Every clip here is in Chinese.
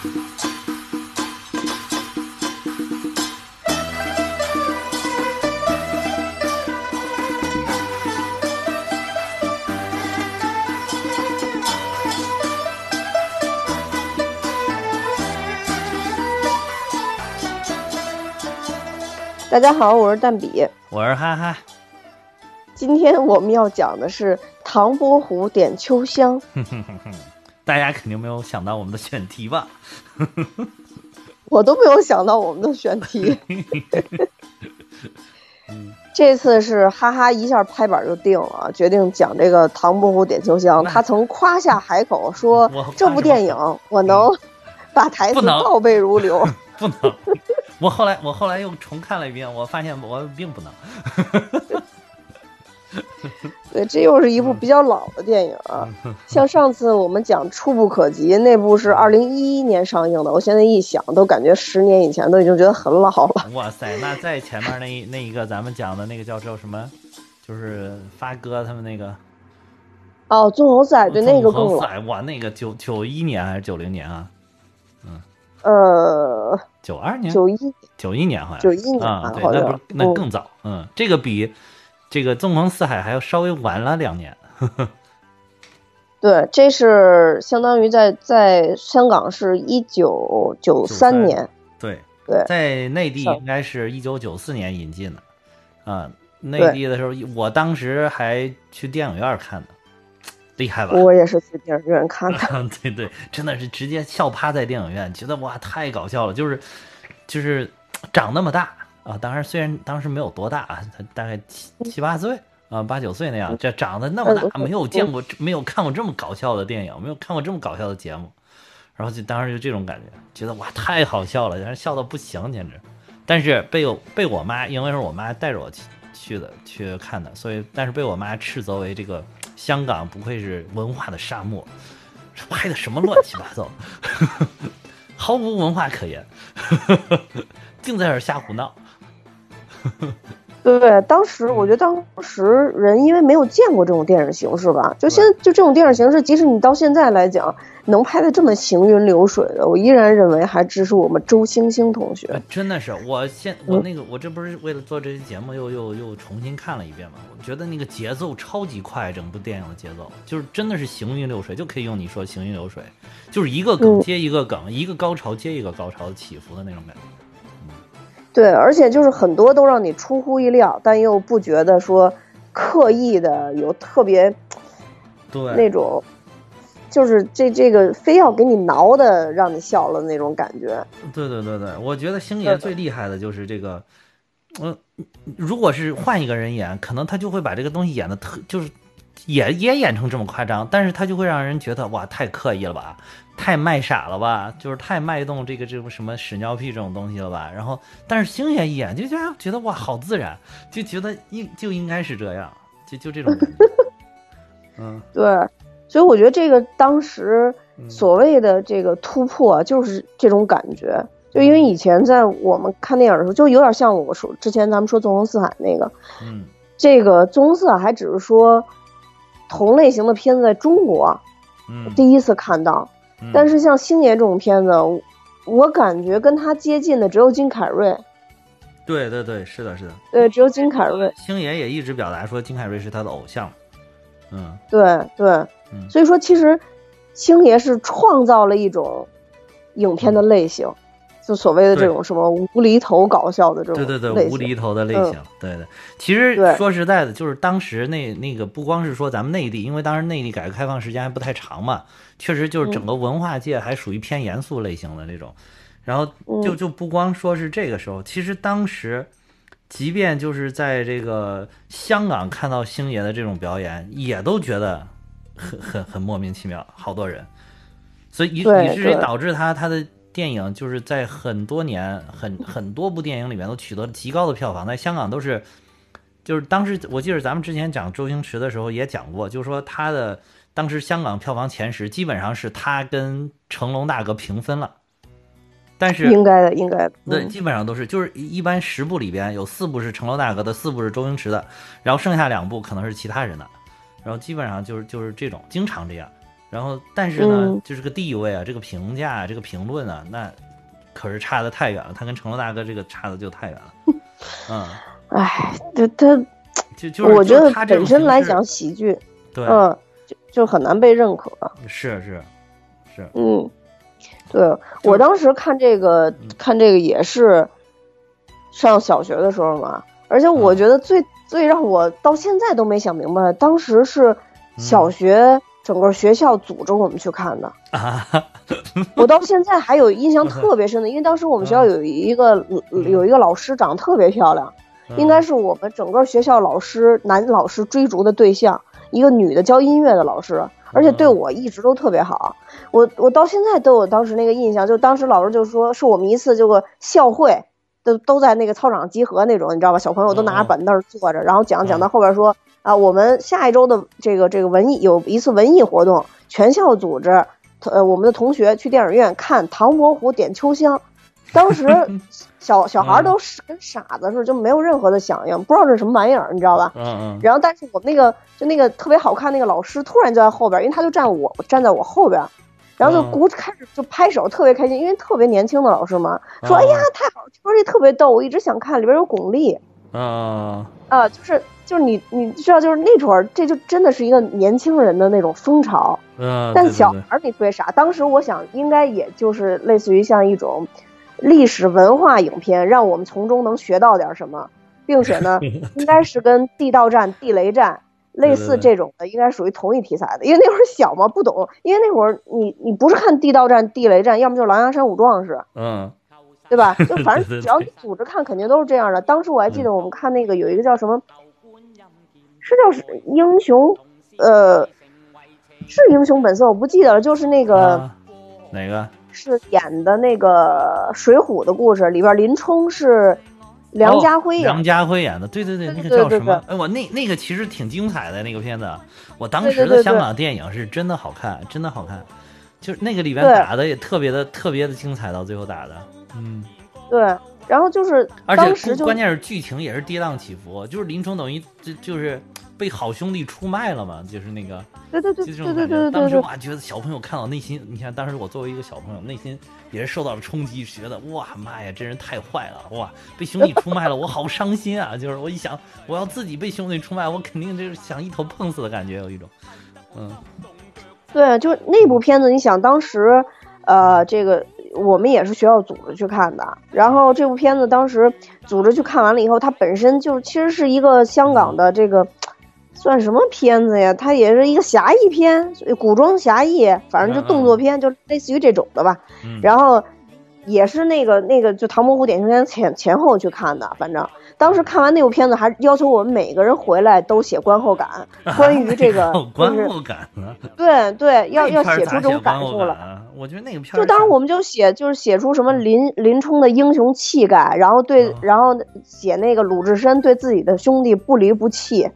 大家好，我是蛋比，我是哈哈。今天我们要讲的是唐伯虎点秋香。大家肯定没有想到我们的选题吧？我都没有想到我们的选题。这次是哈哈一下拍板就定了，决定讲这个唐伯虎点秋香。他曾夸下海口说，这部电影我能 把台词倒背如流。不能。我后来，我后来又重看了一遍，我发现我并不能。对，这又是一部比较老的电影啊。像上次我们讲《触不可及》那部是二零一一年上映的，我现在一想都感觉十年以前都已经觉得很老了。哇塞，那在前面那那一个咱们讲的那个叫叫什么？就是发哥他们那个。哦，纵横四海对那个更老。哇，那个九九一年还是九零年啊？嗯。呃，九二年，九一，九一年好像，九一年啊，对，那不是那更早，嗯，这个比这个《纵横四海》还要稍微晚了两年。对，这是相当于在在香港是一九九三年，对对，在内地应该是一九九四年引进的，啊，内地的时候，我当时还去电影院看的。厉害吧？我也是去电影院看的。对对，真的是直接笑趴在电影院，觉得哇太搞笑了。就是，就是长那么大啊，当然虽然当时没有多大啊，他大概七七八岁啊，八九岁那样，这长得那么大，没有见过，没有看过这么搞笑的电影，没有看过这么搞笑的节目，然后就当时就这种感觉，觉得哇太好笑了，然后笑到不行，简直。但是被被我妈，因为是我妈带着我去去的去看的，所以但是被我妈斥责为这个。香港不愧是文化的沙漠，拍的什么乱七八糟，毫无文化可言，净在这瞎胡闹。对，当时我觉得当时人因为没有见过这种电影形式吧，就现在就这种电影形式，即使你到现在来讲能拍的这么行云流水的，我依然认为还只是我们周星星同学。真的是，我现我那个我这不是为了做这期节目又又又重新看了一遍嘛？我觉得那个节奏超级快，整部电影的节奏就是真的是行云流水，就可以用你说行云流水，就是一个梗接一个梗，一个高潮接一个高潮起伏的那种感觉。对，而且就是很多都让你出乎意料，但又不觉得说刻意的有特别，对那种，就是这这个非要给你挠的让你笑了那种感觉。对对对对，我觉得星爷最厉害的就是这个，嗯，如果是换一个人演，可能他就会把这个东西演的特，就是也也演成这么夸张，但是他就会让人觉得哇，太刻意了吧。太卖傻了吧，就是太卖弄这个这种什么屎尿屁这种东西了吧。然后，但是星爷一眼就觉得觉得哇，好自然，就觉得应就应该是这样，就就这种感觉。嗯，对，所以我觉得这个当时所谓的这个突破就是这种感觉，就因为以前在我们看电影的时候，就有点像我说之前咱们说纵横四海那个，嗯，这个纵横四海还只是说同类型的片子在中国，嗯，第一次看到。但是像星爷这种片子，我感觉跟他接近的只有金凯瑞。对对对，是的，是的。对，只有金凯瑞。星爷也一直表达说金凯瑞是他的偶像。嗯，对对，所以说其实星爷是创造了一种影片的类型。就所谓的这种什么无厘头搞笑的这种，对对对，无厘头的类型，对对。其实说实在的，就是当时那那个不光是说咱们内地，因为当时内地改革开放时间还不太长嘛，确实就是整个文化界还属于偏严肃类型的那种。然后就就不光说是这个时候，其实当时，即便就是在这个香港看到星爷的这种表演，也都觉得很很很莫名其妙，好多人，所以以以至于导致他他的。电影就是在很多年、很很多部电影里面都取得了极高的票房，在香港都是，就是当时我记得咱们之前讲周星驰的时候也讲过，就是说他的当时香港票房前十基本上是他跟成龙大哥平分了，但是应该的，应该的，对，基本上都是，就是一般十部里边有四部是成龙大哥的，四部是周星驰的，然后剩下两部可能是其他人的，然后基本上就是就是这种，经常这样。然后但是呢，就是个地位啊，这个评价，这个评论啊，那可是差的太远了。他跟成龙大哥这个差的就太远了。嗯，哎，他他就就我觉得本身来讲喜剧，对，嗯，就就很难被认可。是是是，嗯，对我当时看这个看这个也是上小学的时候嘛，而且我觉得最最让我到现在都没想明白，当时是小学。整个学校组织我们去看的，我到现在还有印象特别深的，因为当时我们学校有一个有一个老师长得特别漂亮，应该是我们整个学校老师男老师追逐的对象，一个女的教音乐的老师，而且对我一直都特别好，我我到现在都有当时那个印象，就当时老师就说是我们一次这个校会都都在那个操场集合那种，你知道吧？小朋友都拿着板凳坐着，然后讲讲到后边说。啊，我们下一周的这个这个文艺有一次文艺活动，全校组织，呃，我们的同学去电影院看《唐伯虎点秋香》，当时 小小孩都是跟傻子似的，就没有任何的响应，不知道这是什么玩意儿，你知道吧？嗯嗯。然后，但是我们那个就那个特别好看那个老师突然就在后边，因为他就站我站在我后边，然后就鼓开始就拍手，特别开心，因为特别年轻的老师嘛，说哎呀太好了，说这特别逗，我一直想看，里边有巩俐。啊啊，就是。就是你，你知道，就是那会儿，这就真的是一个年轻人的那种风潮。嗯，但小孩儿你特别傻。当时我想，应该也就是类似于像一种历史文化影片，让我们从中能学到点什么，并且呢，应该是跟地道战、地雷战类似这种的，应该属于同一题材的。因为那会儿小嘛，不懂。因为那会儿你你不是看地道战、地雷战，要么就是狼牙山五壮士。嗯，对吧？就反 正只要你组织看，肯定都是这样的。当时我还记得我们看那个有一个叫什么。是叫是英雄，呃，是英雄本色，我不记得了。就是那个哪个是演的那个水浒的故事里边，林冲是梁家辉演，梁家辉演的，对对对，那个叫什么？哎，我那那个其实挺精彩的那个片子，我当时的香港电影是真的好看，真的好看，就是那个里边打的也特别的特别的精彩，到最后打的，嗯，对。然后就是，而且关键是剧情也是跌宕起伏，就是林冲等于就就是被好兄弟出卖了嘛，就是那个，对对对对对对对。当时哇，觉得小朋友看到内心，你看当时我作为一个小朋友，内心也是受到了冲击，觉得哇妈呀，这人太坏了，哇，被兄弟出卖了，我好伤心啊！就是我一想，我要自己被兄弟出卖，我肯定就是想一头碰死的感觉，有一种，嗯，对，就那部片子，你想当时，呃，这个。我们也是学校组织去看的，然后这部片子当时组织去看完了以后，它本身就其实是一个香港的这个算什么片子呀？它也是一个侠义片，古装侠义，反正就动作片，就类似于这种的吧。然后也是那个那个就《唐伯虎点秋香》前前后去看的，反正。当时看完那部片子，还要求我们每个人回来都写观后感，关于这个 观后感呢？对对，要要写出这种感受了。我觉得那个片就当时我们就写，就是写出什么林林冲的英雄气概，然后对，然后写那个鲁智深对自己的兄弟不离不弃，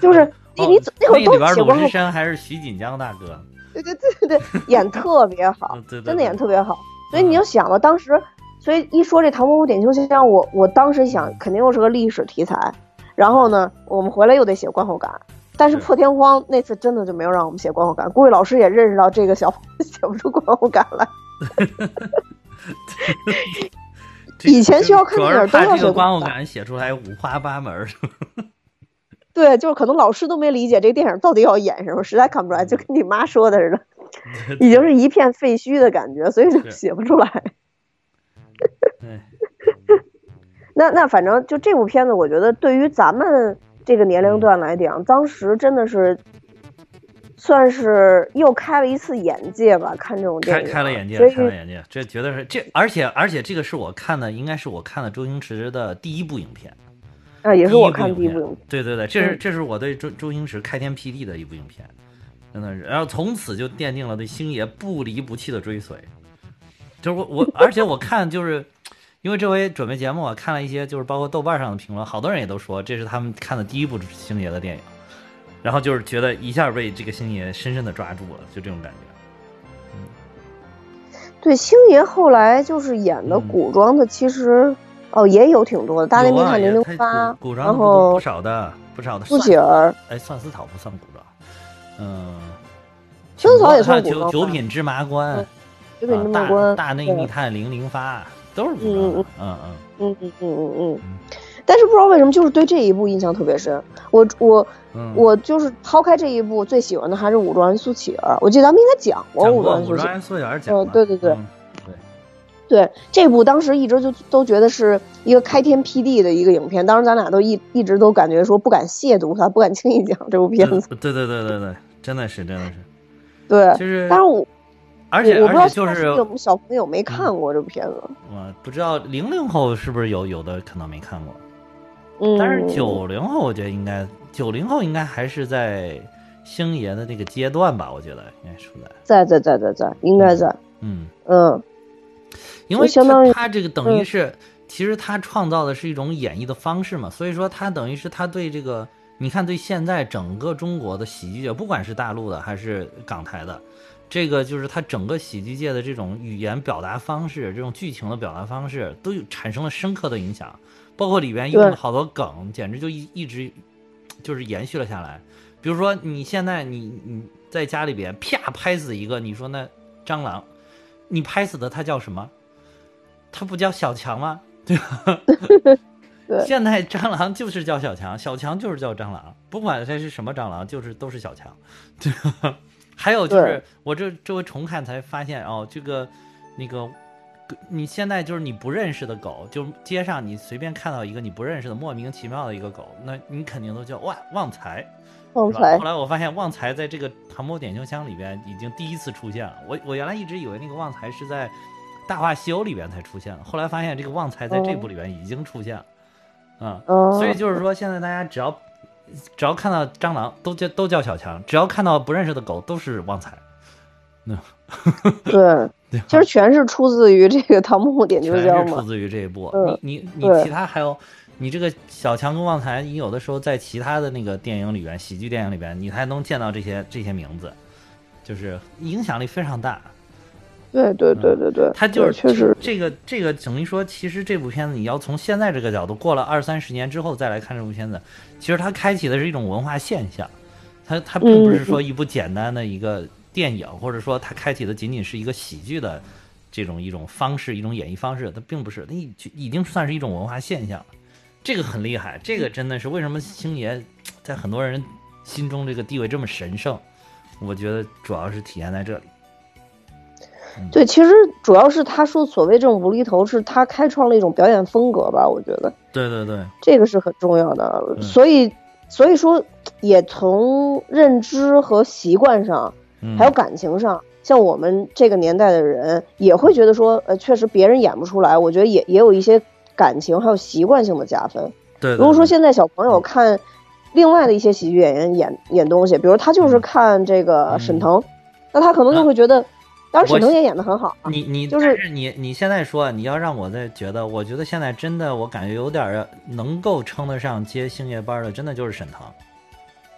就是你你那会儿都写过。鲁智深还是徐锦江大哥？对对对对对，演特别好，真的演特别好。所以你就想吧，当时。所以一说这《唐伯虎点秋香》，我我当时想，肯定又是个历史题材。然后呢，我们回来又得写观后感。但是破天荒那次真的就没有让我们写观后感，估计老师也认识到这个小朋友 写不出观后感来。以前需要看电影都要写观后感，写出来五花八门。对，就是可能老师都没理解这个电影到底要演什么，实在看不出来，就跟你妈说的似的，已经是一片废墟的感觉，所以就写不出来。那那反正就这部片子，我觉得对于咱们这个年龄段来讲，当时真的是算是又开了一次眼界吧。看这种电影，开开了眼界，开了眼界。这绝对是这，而且而且这个是我看的，应该是我看的周星驰的第一部影片啊，也是我看第一部影片。对对对，这是这是我对周周星驰开天辟地的一部影片，真的是。然后从此就奠定了对星爷不离不弃的追随。就是我我，而且我看就是，因为这回准备节目，我看了一些就是包括豆瓣上的评论，好多人也都说这是他们看的第一部星爷的电影，然后就是觉得一下被这个星爷深深的抓住了，就这种感觉。嗯，对，星爷后来就是演的古装的，其实哦也有挺多的，大内密探零零发，然后不少的不少的。不喜儿，哎，算丝草不算古装，嗯。孙嫂也算九九品芝麻官，九品芝麻官，大内密探零零发，都是古装。嗯嗯嗯嗯嗯嗯嗯。但是不知道为什么，就是对这一部印象特别深。我我我就是抛开这一部，最喜欢的还是《武状元苏乞儿》。我记得咱们应该讲过《武状元苏乞儿》。嗯，对对对。对这部当时一直就都觉得是一个开天辟地的一个影片，当时咱俩都一一直都感觉说不敢亵渎它，不敢轻易讲这部片子。对对对对对，真的是真的是。对，就是，但是我而且我不知道就是我们小朋友没看过这部片子。我不知道零零后是不是有有的可能没看过，嗯，但是九零后我觉得应该九零后应该还是在星爷的那个阶段吧，我觉得应该是在在在在在在应该在嗯嗯。因为相当于他这个等于是，其实他创造的是一种演绎的方式嘛，所以说他等于是他对这个，你看对现在整个中国的喜剧界，不管是大陆的还是港台的，这个就是它整个喜剧界的这种语言表达方式，这种剧情的表达方式，都有产生了深刻的影响，包括里边用了好多梗，简直就一一直就是延续了下来。比如说你现在你你在家里边啪拍死一个，你说那蟑螂，你拍死的它叫什么？它不叫小强吗？对吧？现在蟑螂就是叫小强，小强就是叫蟑螂，不管它是什么蟑螂，就是都是小强。对吧？还有就是，我这这回重看才发现哦，这个那个，你现在就是你不认识的狗，就街上你随便看到一个你不认识的莫名其妙的一个狗，那你肯定都叫哇旺财，旺财。后来我发现旺财在这个唐伯点秋香里边已经第一次出现了。我我原来一直以为那个旺财是在。大话西游里边才出现的，后来发现这个旺财在这部里边已经出现了，嗯，所以就是说现在大家只要只要看到蟑螂都叫都叫小强，只要看到不认识的狗都是旺财，那 对，其实全是出自于这个《唐伯虎点秋香》嘛，出自于这一部。你你你其他还有你这个小强跟旺财，你有的时候在其他的那个电影里边，喜剧电影里边，你还能见到这些这些名字，就是影响力非常大。对对对对对，他就是确实。这个这个等于说，其实这部片子你要从现在这个角度，过了二三十年之后再来看这部片子，其实它开启的是一种文化现象，它它并不是说一部简单的一个电影，或者说它开启的仅仅是一个喜剧的这种一种方式，一种演绎方式，它并不是，它已已经算是一种文化现象，这个很厉害，这个真的是为什么星爷在很多人心中这个地位这么神圣，我觉得主要是体现在这里。对，其实主要是他说所谓这种无厘头，是他开创了一种表演风格吧？我觉得，对对对，这个是很重要的。所以，所以说，也从认知和习惯上，还有感情上，像我们这个年代的人，也会觉得说，呃，确实别人演不出来。我觉得也也有一些感情还有习惯性的加分。对，如果说现在小朋友看另外的一些喜剧演员演演东西，比如他就是看这个沈腾，那他可能就会觉得。当时沈腾也演的很好，你你就是你你现在说你要让我再觉得，我觉得现在真的我感觉有点能够称得上接星爷班的，真的就是沈腾，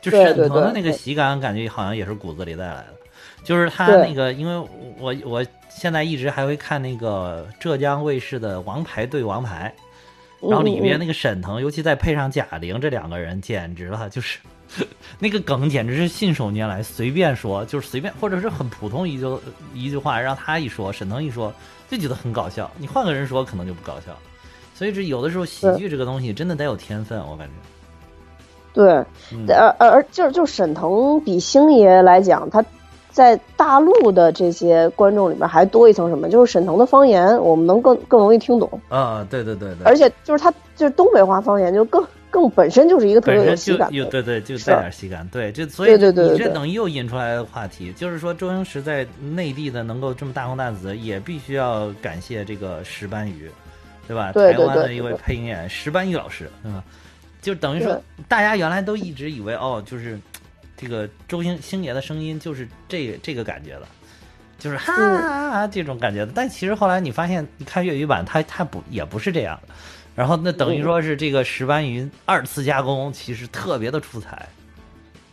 就沈腾的那个喜感，感觉好像也是骨子里带来的。就是他那个，因为我我现在一直还会看那个浙江卫视的《王牌对王牌》，然后里面那个沈腾，尤其再配上贾玲这两个人，简直了，就是。那个梗简直是信手拈来，随便说就是随便，或者是很普通一句一句话，让他一说，沈腾一说，就觉得很搞笑。你换个人说，可能就不搞笑。所以这有的时候喜剧这个东西真的得有天分，我感觉。对，而而就是就沈腾比星爷来讲，他在大陆的这些观众里边还多一层什么？就是沈腾的方言，我们能更更容易听懂。啊，对对对对。而且就是他就是东北话方言，就更。更本身就是一个特别有喜感，有对对，就带点喜感，对，就所以你这等于又引出来的话题，就是说周星驰在内地的能够这么大红大紫，也必须要感谢这个石斑鱼，对吧？台湾的一位配音演员石斑鱼老师，对吧？就等于说，大家原来都一直以为哦，就是这个周星星爷的声音就是这这个感觉的，就是哈这种感觉的。但其实后来你发现，你看粤语版，他他不也不是这样的。然后那等于说是这个石斑鱼二次加工，其实特别的出彩。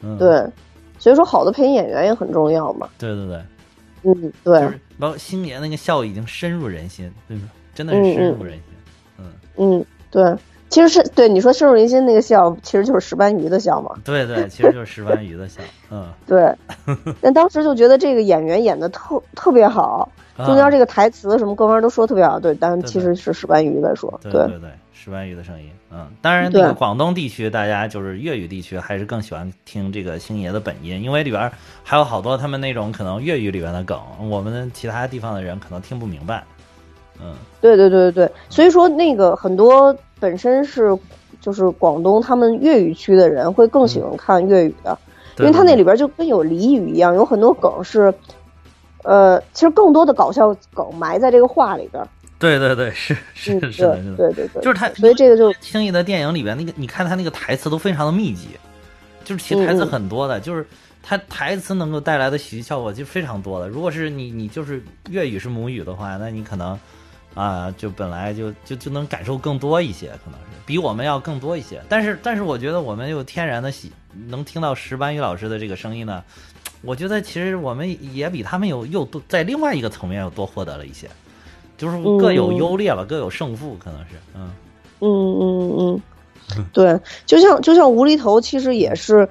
嗯，对，所以说好的配音演员也很重要嘛。对对对，嗯，对。包括星爷那个笑已经深入人心，对吗？真的是深入人心。嗯嗯，对。其实是对你说深入人心那个笑，其实就是石斑鱼的笑嘛。对对，其实就是石斑鱼的笑。嗯，对。但当时就觉得这个演员演的特特别好，中间这个台词什么各方面都说特别好。对，但其实是石斑鱼在说。对对对，石斑鱼的声音。嗯，当然那个广东地区，大家就是粤语地区，还是更喜欢听这个星爷的本音，因为里边还有好多他们那种可能粤语里边的梗，我们其他地方的人可能听不明白。嗯，对对对对对，所以说那个很多本身是就是广东他们粤语区的人会更喜欢看粤语的，因为他那里边就跟有俚语一样，有很多梗是，呃，其实更多的搞笑梗埋在这个话里边。对对对，是是是的，对对对，就是他，所以这个就轻易的电影里边那个，你看他那个台词都非常的密集，就是其实台词很多的，就是他台词能够带来的喜剧效果就非常多的。如果是你你就是粤语是母语的话，那你可能啊就本来就就就能感受更多一些，可能是比我们要更多一些。但是但是我觉得我们又天然的喜能听到石斑鱼老师的这个声音呢，我觉得其实我们也比他们有又多在另外一个层面又多获得了一些。就是各有优劣吧，各有胜负，可能是，嗯，嗯嗯嗯，对，就像就像无厘头，其实也是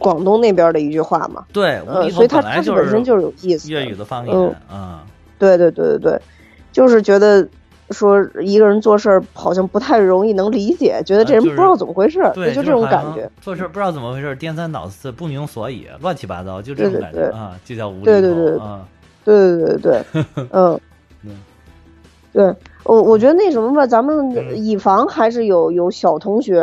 广东那边的一句话嘛，对，所以它它本身就是有意思，粤语的方言，嗯，对对对对对，就是觉得说一个人做事儿好像不太容易能理解，觉得这人不知道怎么回事，对，就这种感觉，做事不知道怎么回事，颠三倒四，不明所以，乱七八糟，就这种感觉啊，就叫无厘头，对对对，啊，对对对对，嗯。对，我我觉得那什么吧，咱们以防还是有有小同学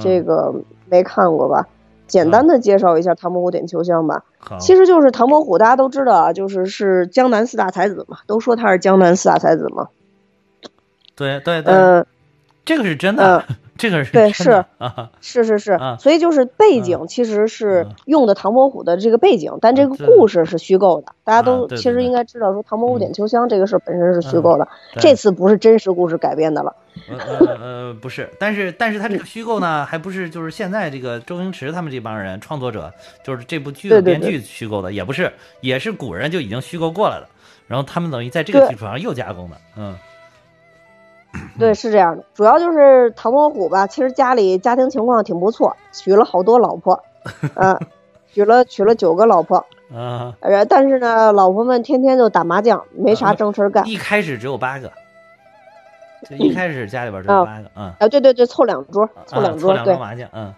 这个没看过吧，简单的介绍一下唐伯虎点秋香吧。其实就是唐伯虎，大家都知道啊，就是是江南四大才子嘛，都说他是江南四大才子嘛。对对对，嗯，这个是真的。这个是对，是是是是，所以就是背景其实是用的唐伯虎的这个背景，但这个故事是虚构的。大家都其实应该知道，说唐伯虎点秋香这个事本身是虚构的，这次不是真实故事改编的了。呃呃，不是，但是但是他这个虚构呢，还不是就是现在这个周星驰他们这帮人创作者，就是这部剧的编剧虚构的，也不是，也是古人就已经虚构过来了，然后他们等于在这个基础上又加工的，嗯。对，是这样的，主要就是唐伯虎吧，其实家里家庭情况挺不错，娶了好多老婆，嗯，娶了娶了九个老婆，啊，但是呢，老婆们天天就打麻将，没啥正事干。一。开始只有八个，就 一开始家里边只有八个，嗯，啊，对对对，凑两桌，凑两桌，对，麻将，嗯，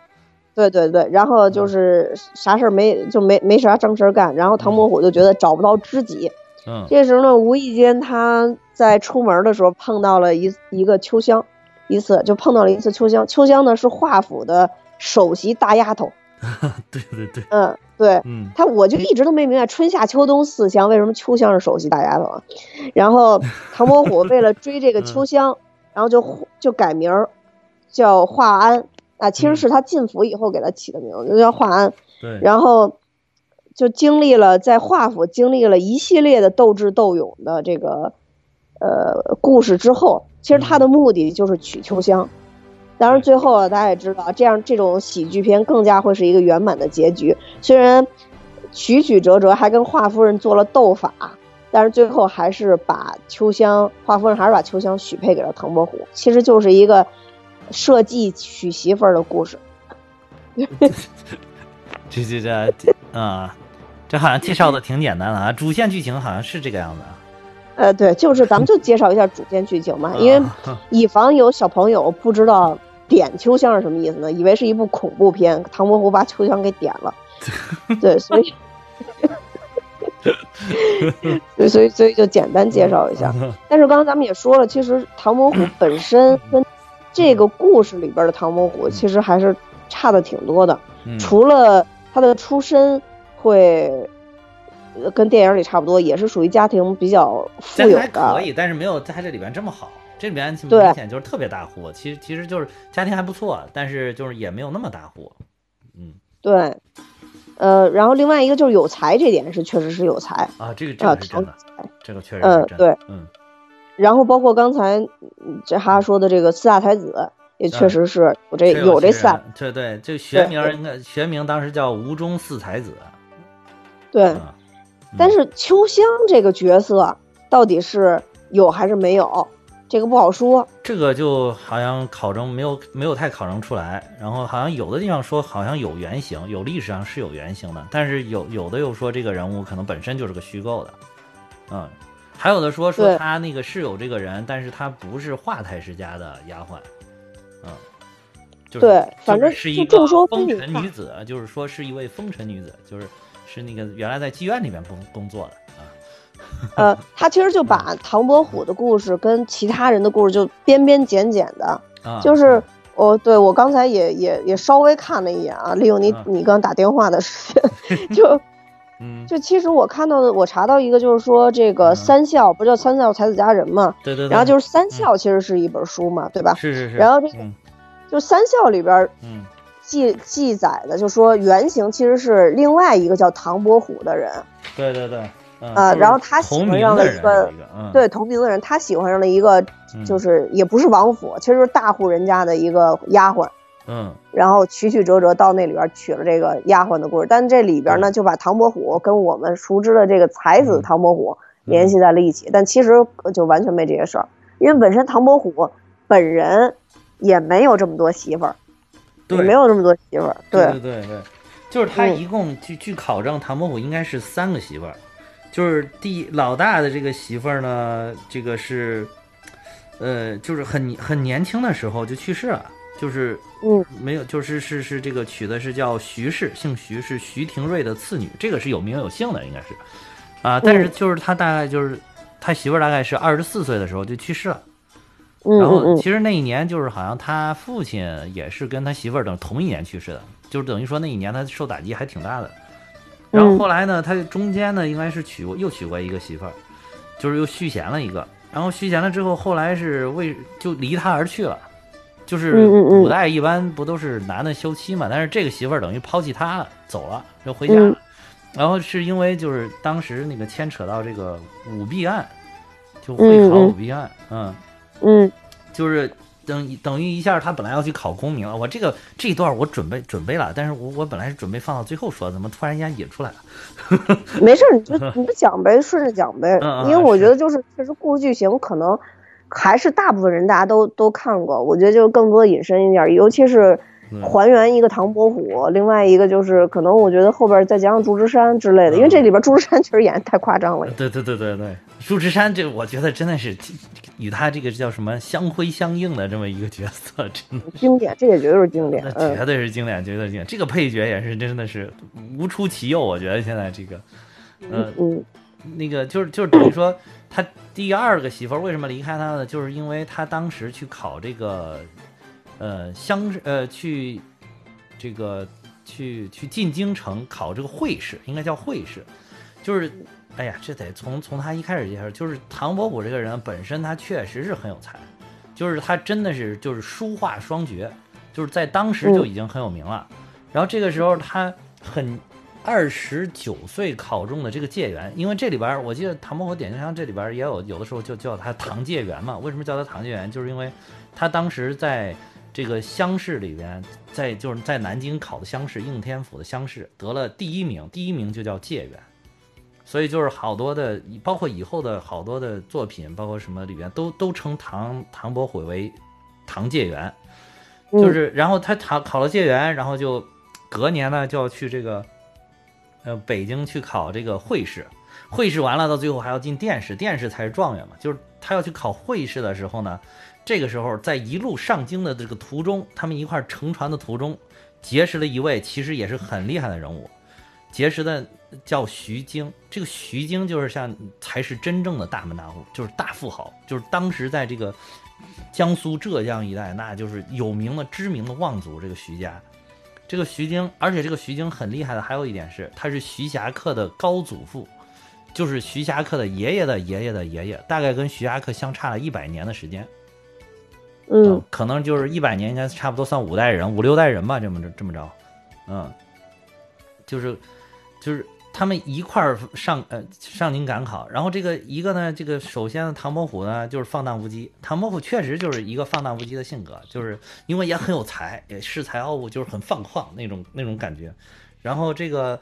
对对对，然后就是啥事儿没就没没啥正事干，然后唐伯虎就觉得找不到知己。这时候呢，无意间他在出门的时候碰到了一一个秋香，一次就碰到了一次秋香。秋香呢是华府的首席大丫头。对对对，嗯对，嗯，他我就一直都没明白春夏秋冬四香为什么秋香是首席大丫头啊。然后唐伯虎为了追这个秋香，然后就就改名儿叫华安啊，其实是他进府以后给他起的名字，就叫华安。对，然后。就经历了在华府经历了一系列的斗智斗勇的这个呃故事之后，其实他的目的就是娶秋香。当然最后大家也知道，这样这种喜剧片更加会是一个圆满的结局。虽然曲曲折折，还跟华夫人做了斗法，但是最后还是把秋香华夫人还是把秋香许配给了唐伯虎。其实就是一个设计娶媳妇儿的故事。这这这啊。这好像介绍的挺简单的啊，主线剧情好像是这个样子啊。呃，对，就是咱们就介绍一下主线剧情嘛，因为以防有小朋友不知道点秋香是什么意思呢，以为是一部恐怖片，唐伯虎把秋香给点了。对，所以，所以所以就简单介绍一下。但是刚刚咱们也说了，其实唐伯虎本身跟这个故事里边的唐伯虎其实还是差的挺多的，除了他的出身。会跟电影里差不多，也是属于家庭比较富有的，可以，但是没有在这里边这么好。这里边明显就是特别大户，其实其实就是家庭还不错，但是就是也没有那么大户。嗯，对，呃，然后另外一个就是有才，这点是确实是有才。啊，这个这个是真的，这个确实嗯对。嗯，然后包括刚才这哈说的这个四大才子。也确实是有这有这三，对对，这学名应该学名当时叫吴中四才子。对，但是秋香这个角色到底是有还是没有，这个不好说。这个就好像考证没有没有太考证出来，然后好像有的地方说好像有原型，有历史上是有原型的，但是有有的又说这个人物可能本身就是个虚构的，嗯，还有的说说他那个是有这个人，但是他不是华太师家的丫鬟，嗯，对，反正是一个风尘女子，就是说是一位风尘女子，就是是那个原来在妓院里面工工作的啊。呃，他其实就把唐伯虎的故事跟其他人的故事就编编剪剪的，就是。我对我刚才也也也稍微看了一眼啊，利用你你刚打电话的时间，就，就其实我看到的，我查到一个就是说这个三笑不叫三笑才子佳人嘛，对对，然后就是三笑其实是一本书嘛，对吧？是是是。然后这个就三笑里边，嗯，记记载的就说原型其实是另外一个叫唐伯虎的人，对对对。呃，然后他喜欢上了一个，对同名的人，他喜欢上了一个，就是也不是王府，其实就是大户人家的一个丫鬟，嗯，然后曲曲折折到那里边娶了这个丫鬟的故事，但这里边呢就把唐伯虎跟我们熟知的这个才子唐伯虎联系在了一起，但其实就完全没这些事儿，因为本身唐伯虎本人也没有这么多媳妇儿，对，没有那么多媳妇儿，对。对对对，就是他一共据据考证，唐伯虎应该是三个媳妇儿。就是第老大的这个媳妇儿呢，这个是，呃，就是很很年轻的时候就去世了，就是嗯，没有，就是是是这个娶的是叫徐氏，姓徐，是徐廷瑞的次女，这个是有名有姓的，应该是，啊，但是就是他大概就是他媳妇儿大概是二十四岁的时候就去世了，然后其实那一年就是好像他父亲也是跟他媳妇儿等同一年去世的，就是等于说那一年他受打击还挺大的。然后后来呢，他中间呢应该是娶过又娶过一个媳妇儿，就是又续弦了一个。然后续弦了之后，后来是为就离他而去了。就是古代一般不都是男的休妻嘛？但是这个媳妇儿等于抛弃他了，走了，就回家了。然后是因为就是当时那个牵扯到这个舞弊案，就会考舞弊案，嗯嗯，就是。等等于一下，他本来要去考功名了。我这个这一段我准备准备了，但是我我本来是准备放到最后说，怎么突然间引出来了？没事，你就你就讲呗，顺着讲呗。因为我觉得就是确实故事剧情可能还是大部分人大家都都看过，我觉得就是更多引申一点，尤其是。还原一个唐伯虎，另外一个就是可能我觉得后边再加上祝枝山之类的，因为这里边祝枝山确实演的太夸张了。对对对对对，祝枝山这我觉得真的是与他这个叫什么相辉相映的这么一个角色，真的经典，这也绝对是经典，绝对是经典，绝对经典。这个配角也是真的是无出其右，我觉得现在这个，嗯嗯，那个就是就是等于说他第二个媳妇为什么离开他呢？就是因为他当时去考这个。呃，乡呃去这个去去进京城考这个会试，应该叫会试，就是哎呀，这得从从他一开始介绍，就是唐伯虎这个人本身他确实是很有才，就是他真的是就是书画双绝，就是在当时就已经很有名了。然后这个时候他很二十九岁考中的这个解元，因为这里边我记得唐伯虎点秋香这里边也有有的时候就叫他唐解元嘛。为什么叫他唐解元？就是因为他当时在。这个乡试里边，在就是在南京考的乡试，应天府的乡试得了第一名，第一名就叫解元，所以就是好多的，包括以后的好多的作品，包括什么里边都都称唐唐伯虎为唐解元，就是然后他考考了解元，然后就隔年呢就要去这个呃北京去考这个会试，会试完了到最后还要进殿试，殿试才是状元嘛，就是他要去考会试的时候呢。这个时候，在一路上京的这个途中，他们一块乘船的途中，结识了一位其实也是很厉害的人物，结识的叫徐经。这个徐经就是像才是真正的大门大户，就是大富豪，就是当时在这个江苏、浙江一带，那就是有名的、知名的望族。这个徐家，这个徐经，而且这个徐经很厉害的，还有一点是，他是徐霞客的高祖父，就是徐霞客的爷爷的爷爷的爷爷，大概跟徐霞客相差了一百年的时间。嗯，可能就是一百年，应该差不多算五代人、五六代人吧，这么着这么着，嗯，就是就是他们一块儿上呃上京赶考，然后这个一个呢，这个首先唐伯虎呢就是放荡不羁，唐伯虎确实就是一个放荡不羁的性格，就是因为也很有才，也恃才傲物，就是很放旷那种那种感觉，然后这个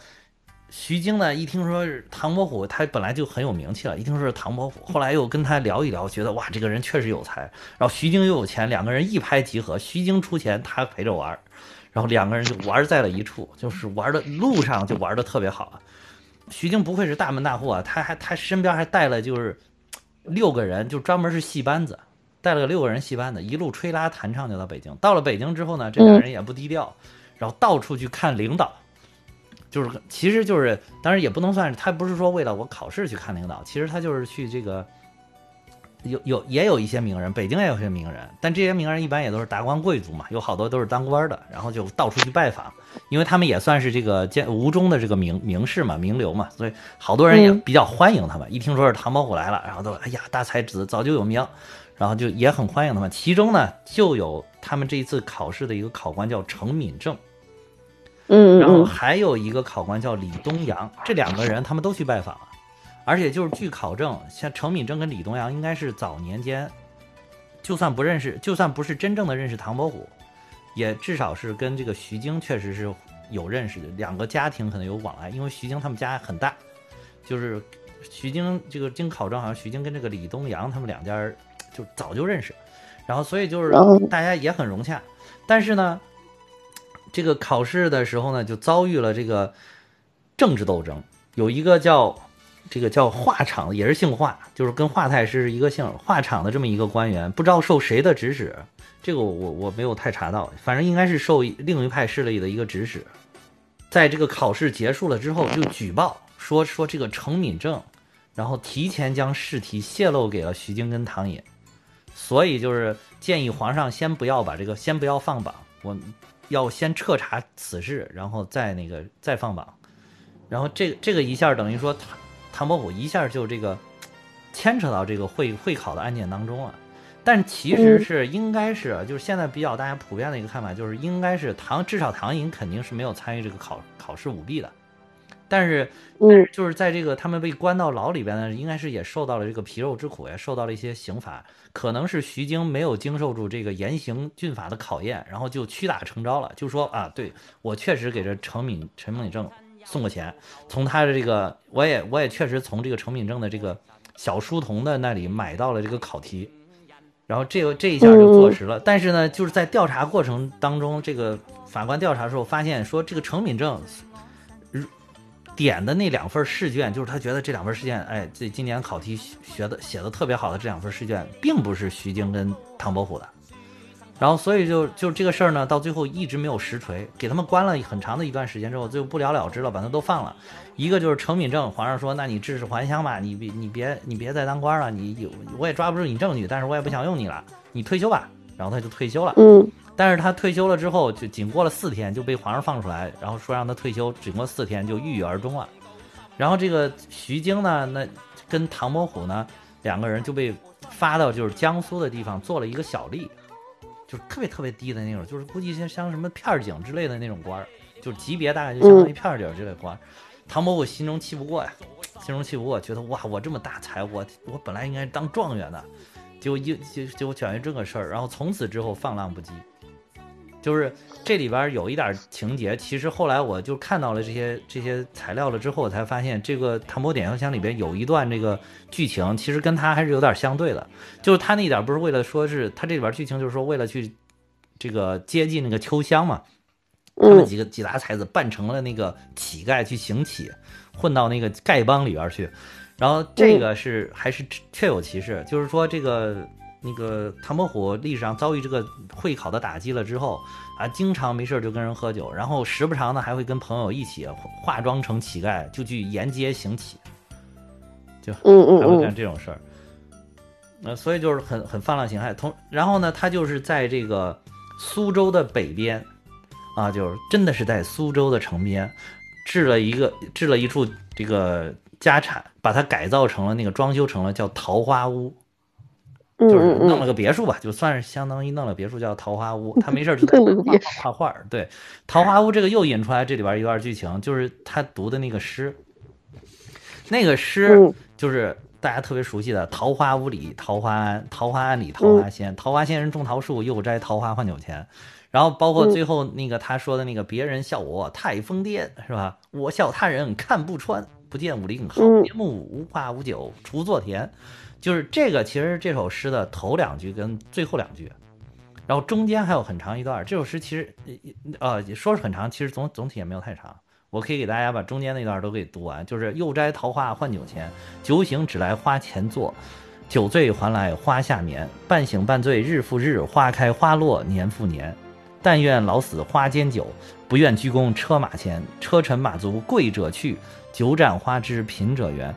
徐经呢，一听说唐伯虎，他本来就很有名气了，一听说是唐伯虎，后来又跟他聊一聊，觉得哇，这个人确实有才。然后徐经又有钱，两个人一拍即合，徐经出钱，他陪着玩，然后两个人就玩在了一处，就是玩的路上就玩的特别好。徐经不愧是大门大户啊，他还他身边还带了就是六个人，就专门是戏班子，带了个六个人戏班子，一路吹拉弹唱就到北京。到了北京之后呢，这俩人也不低调，然后到处去看领导。就是，其实就是，当然也不能算是他不是说为了我考试去看领导，其实他就是去这个，有有也有一些名人，北京也有些名人，但这些名人一般也都是达官贵族嘛，有好多都是当官的，然后就到处去拜访，因为他们也算是这个见吴中的这个名名士嘛，名流嘛，所以好多人也比较欢迎他们。一听说是唐伯虎来了，然后都哎呀大才子早就有名，然后就也很欢迎他们。其中呢，就有他们这一次考试的一个考官叫程敏正。嗯，然后还有一个考官叫李东阳，这两个人他们都去拜访了，而且就是据考证，像程敏正跟李东阳应该是早年间，就算不认识，就算不是真正的认识唐伯虎，也至少是跟这个徐经确实是有认识的，两个家庭可能有往来，因为徐经他们家很大，就是徐经这个经考证，好像徐经跟这个李东阳他们两家就早就认识，然后所以就是大家也很融洽，但是呢。这个考试的时候呢，就遭遇了这个政治斗争。有一个叫这个叫华场，也是姓华，就是跟华太师一个姓。华场的这么一个官员，不知道受谁的指使，这个我我没有太查到，反正应该是受另一派势力的一个指使。在这个考试结束了之后，就举报说说这个程敏正，然后提前将试题泄露给了徐经跟唐寅，所以就是建议皇上先不要把这个，先不要放榜。我。要先彻查此事，然后再那个再放榜，然后这这个一下等于说唐唐伯虎一下就这个牵扯到这个会会考的案件当中了，但其实是应该是就是现在比较大家普遍的一个看法就是应该是唐至少唐寅肯定是没有参与这个考考试舞弊的。但是，嗯，就是在这个他们被关到牢里边呢，应该是也受到了这个皮肉之苦，也受到了一些刑罚。可能是徐经没有经受住这个严刑峻法的考验，然后就屈打成招了，就说啊，对我确实给这程敏陈敏正送过钱，从他的这个，我也我也确实从这个程敏正的这个小书童的那里买到了这个考题，然后这个这一下就坐实了。但是呢，就是在调查过程当中，这个法官调查的时候发现说，这个程敏正。点的那两份试卷，就是他觉得这两份试卷，哎，这今年考题学的写的特别好的这两份试卷，并不是徐经跟唐伯虎的。然后，所以就就这个事儿呢，到最后一直没有实锤，给他们关了很长的一段时间之后，最后不了了之了，把他都放了。一个就是程敏正，皇上说，那你致仕还乡吧，你别你别你别再当官了，你有我也抓不住你证据，但是我也不想用你了，你退休吧。然后他就退休了。嗯。但是他退休了之后，就仅过了四天就被皇上放出来，然后说让他退休，仅过四天就郁郁而终了。然后这个徐经呢，那跟唐伯虎呢两个人就被发到就是江苏的地方做了一个小吏，就是特别特别低的那种，就是估计像像什么片警之类的那种官儿，就是级别大概就相当于片警之类官。唐伯虎心中气不过呀，心中气不过，觉得哇，我这么大才，我我本来应该当状元的，结果一就就卷于这个事儿，然后从此之后放浪不羁。就是这里边有一点情节，其实后来我就看到了这些这些材料了之后，我才发现这个《唐伯点秋香》里边有一段这个剧情，其实跟他还是有点相对的。就是他那一点不是为了说是他这里边剧情，就是说为了去这个接近那个秋香嘛，他们几个几大才子扮成了那个乞丐去行乞，混到那个丐帮里边去。然后这个是还是确有其事，就是说这个。那个唐伯虎历史上遭遇这个会考的打击了之后啊，经常没事就跟人喝酒，然后时不常的还会跟朋友一起化妆成乞丐，就去沿街行乞，就嗯嗯还会干这种事儿。那所以就是很很放浪形骸。同然后呢，他就是在这个苏州的北边啊，就是真的是在苏州的城边置了一个置了一处这个家产，把它改造成了那个装修成了叫桃花屋。就是弄了个别墅吧，就算是相当于弄了别墅，叫桃花屋。他没事就画画画。对，桃花屋这个又引出来这里边一段剧情，就是他读的那个诗。那个诗就是大家特别熟悉的“桃花坞里桃花庵，桃花庵里桃花仙，桃花仙人种桃树，又摘桃花换酒钱。”然后包括最后那个他说的那个“别人笑我太疯癫”，是吧？我笑他人看不穿，不见武林好面目，无花无酒锄作田。就是这个，其实这首诗的头两句跟最后两句。然后中间还有很长一段，这首诗其实，呃，说是很长，其实总总体也没有太长。我可以给大家把中间那段都给读完，就是又摘桃花换酒钱，酒醒只来花前坐，酒醉还来花下眠，半醒半醉日复日，花开花落年复年。但愿老死花间酒，不愿鞠躬车马前。车尘马足贵者去，酒盏花枝贫者圆。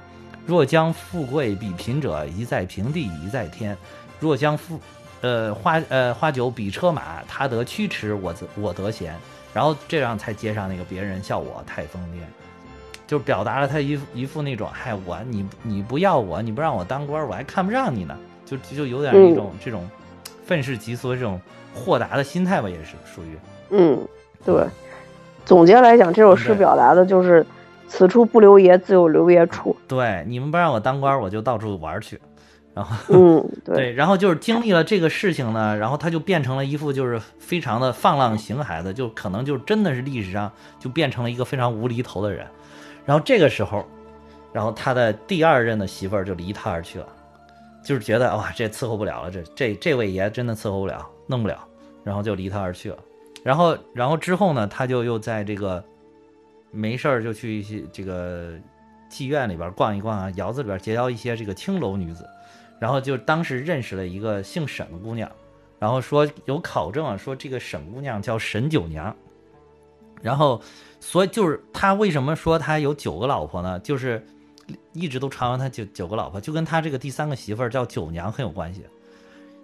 若将富贵比贫者，一在平地一在天。若将富呃，花呃花酒比车马，他得驱驰，我则我得闲，然后这样才接上那个别人笑我太疯癫，就表达了他一一副那种，嗨我你你不要我，你不让我当官，我还看不上你呢，就就有点一种这种愤世嫉俗的这种豁达的心态吧，也是属于。嗯，对。总结来讲，这首诗表达的就是此处不留爷，自有留爷处。对，你们不让我当官，我就到处玩去。然后，嗯，对，然后就是经历了这个事情呢，然后他就变成了一副就是非常的放浪形骸的，就可能就真的是历史上就变成了一个非常无厘头的人。然后这个时候，然后他的第二任的媳妇儿就离他而去了，就是觉得哇，这伺候不了了，这这这位爷真的伺候不了，弄不了，然后就离他而去了。然后，然后之后呢，他就又在这个没事儿就去一些这个妓院里边逛一逛啊，窑子里边结交一些这个青楼女子。然后就当时认识了一个姓沈的姑娘，然后说有考证啊，说这个沈姑娘叫沈九娘，然后所以就是他为什么说他有九个老婆呢？就是一直都传闻他九九个老婆，就跟他这个第三个媳妇儿叫九娘很有关系，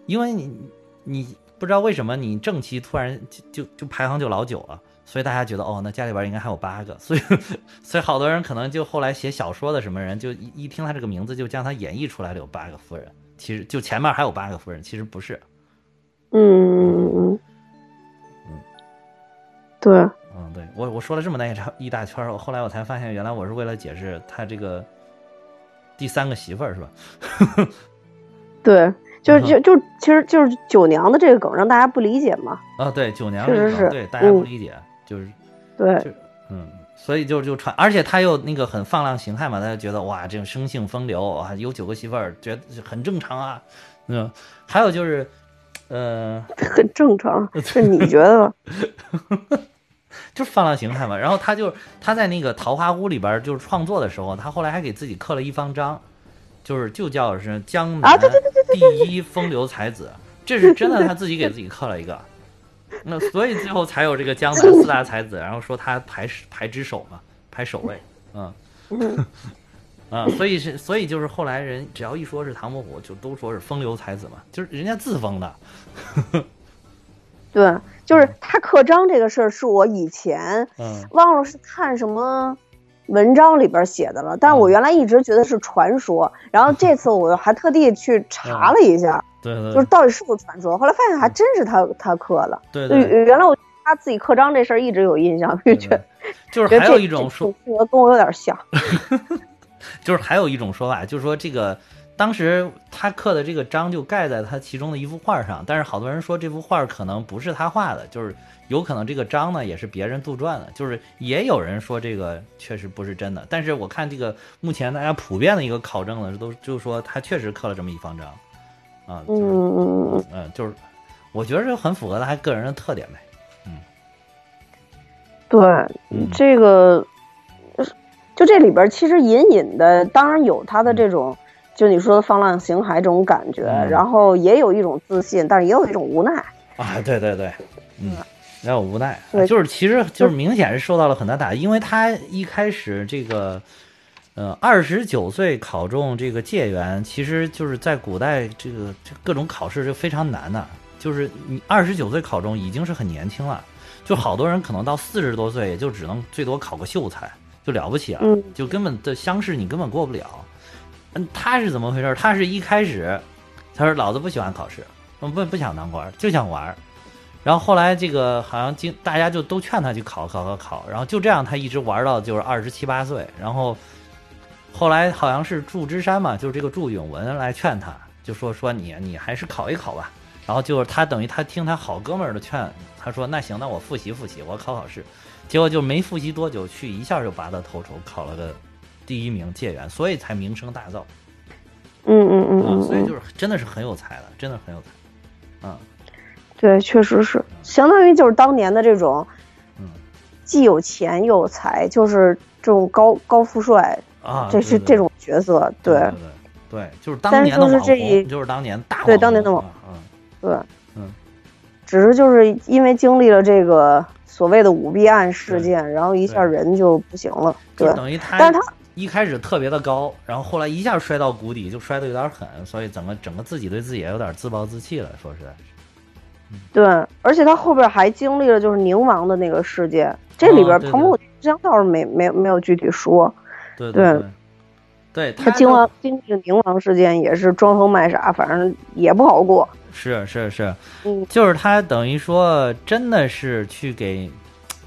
因为你你不知道为什么你正妻突然就就就排行就老九了。所以大家觉得哦，那家里边应该还有八个，所以所以好多人可能就后来写小说的什么人，就一一听他这个名字，就将他演绎出来了有八个夫人。其实就前面还有八个夫人，其实不是。嗯嗯嗯嗯，对，嗯对我我说了这么大一一大圈，我后来我才发现，原来我是为了解释他这个第三个媳妇儿是吧？对，就就就其实就是九娘的这个梗让大家不理解嘛。啊，对，九娘确实是对大家不理解。就是，对，嗯，所以就就传，而且他又那个很放浪形骸嘛，他就觉得哇，这种生性风流啊，有九个媳妇儿，觉得很正常啊，嗯，还有就是，呃，很正常，是你觉得？就是放浪形骸嘛。然后他就他在那个桃花坞里边就是创作的时候，他后来还给自己刻了一方章，就是就叫是江南第一风流才子，这是真的，他自己给自己刻了一个。那所以最后才有这个江南四大才子，然后说他排排之首嘛，排首位，嗯，啊，所以是所以就是后来人只要一说是唐伯虎，就都说是风流才子嘛，就是人家自封的。对，就是他刻章这个事儿，是我以前忘了是看什么文章里边写的了，但是我原来一直觉得是传说，然后这次我还特地去查了一下。对，就是到底是不是传说？后来发现还真是他他刻了。对对，原来我他自己刻章这事儿一直有印象，就觉得就是还有一种说，跟我有点像。就是还有一种说法，就是说这个当时他刻的这个章就盖在他其中的一幅画上，但是好多人说这幅画可能不是他画的，就是有可能这个章呢也是别人杜撰的，就是也有人说这个确实不是真的。但是我看这个目前大家普遍的一个考证呢，都就是说他确实刻了这么一方章。啊，嗯嗯嗯嗯，就是，我觉得这很符合他个人的特点呗，嗯，对，这个，就这里边其实隐隐的，当然有他的这种，就你说的放浪形骸这种感觉，然后也有一种自信，但是也有一种无奈啊，对对对，嗯，也有无奈，就是其实就是明显是受到了很大打击，因为他一开始这个。呃，二十九岁考中这个解元，其实就是在古代这个各种考试就非常难的。就是你二十九岁考中已经是很年轻了，就好多人可能到四十多岁也就只能最多考个秀才，就了不起啊，就根本的乡试你根本过不了。嗯，他是怎么回事？他是一开始他说老子不喜欢考试，不不想当官，就想玩。然后后来这个好像经大家就都劝他去考考考考，然后就这样他一直玩到就是二十七八岁，然后。后来好像是祝枝山嘛，就是这个祝允文来劝他，就说说你你还是考一考吧。然后就是他等于他听他好哥们儿的劝，他说那行，那我复习复习，我考考试。结果就没复习多久，去一下就拔得头筹，考了个第一名解元，所以才名声大噪。嗯嗯嗯嗯，所以就是真的是很有才的，真的很有才。嗯，对，确实是，相当于就是当年的这种，嗯，既有钱又有才，就是这种高高富帅啊，这是这种角色，对对对，就是当年的网红，就是当年大对当年的网，嗯，对，嗯，只是就是因为经历了这个所谓的舞弊案事件，然后一下人就不行了，对，等于他，但是他。一开始特别的高，然后后来一下摔到谷底，就摔得有点狠，所以整个整个自己对自己也有点自暴自弃了。说实在，对，而且他后边还经历了就是宁王的那个事件，这里边唐伯虎相倒是没没没有具体说。对对对，他经完经历了宁王事件也是装疯卖傻，反正也不好过。是是是，嗯，就是他等于说真的是去给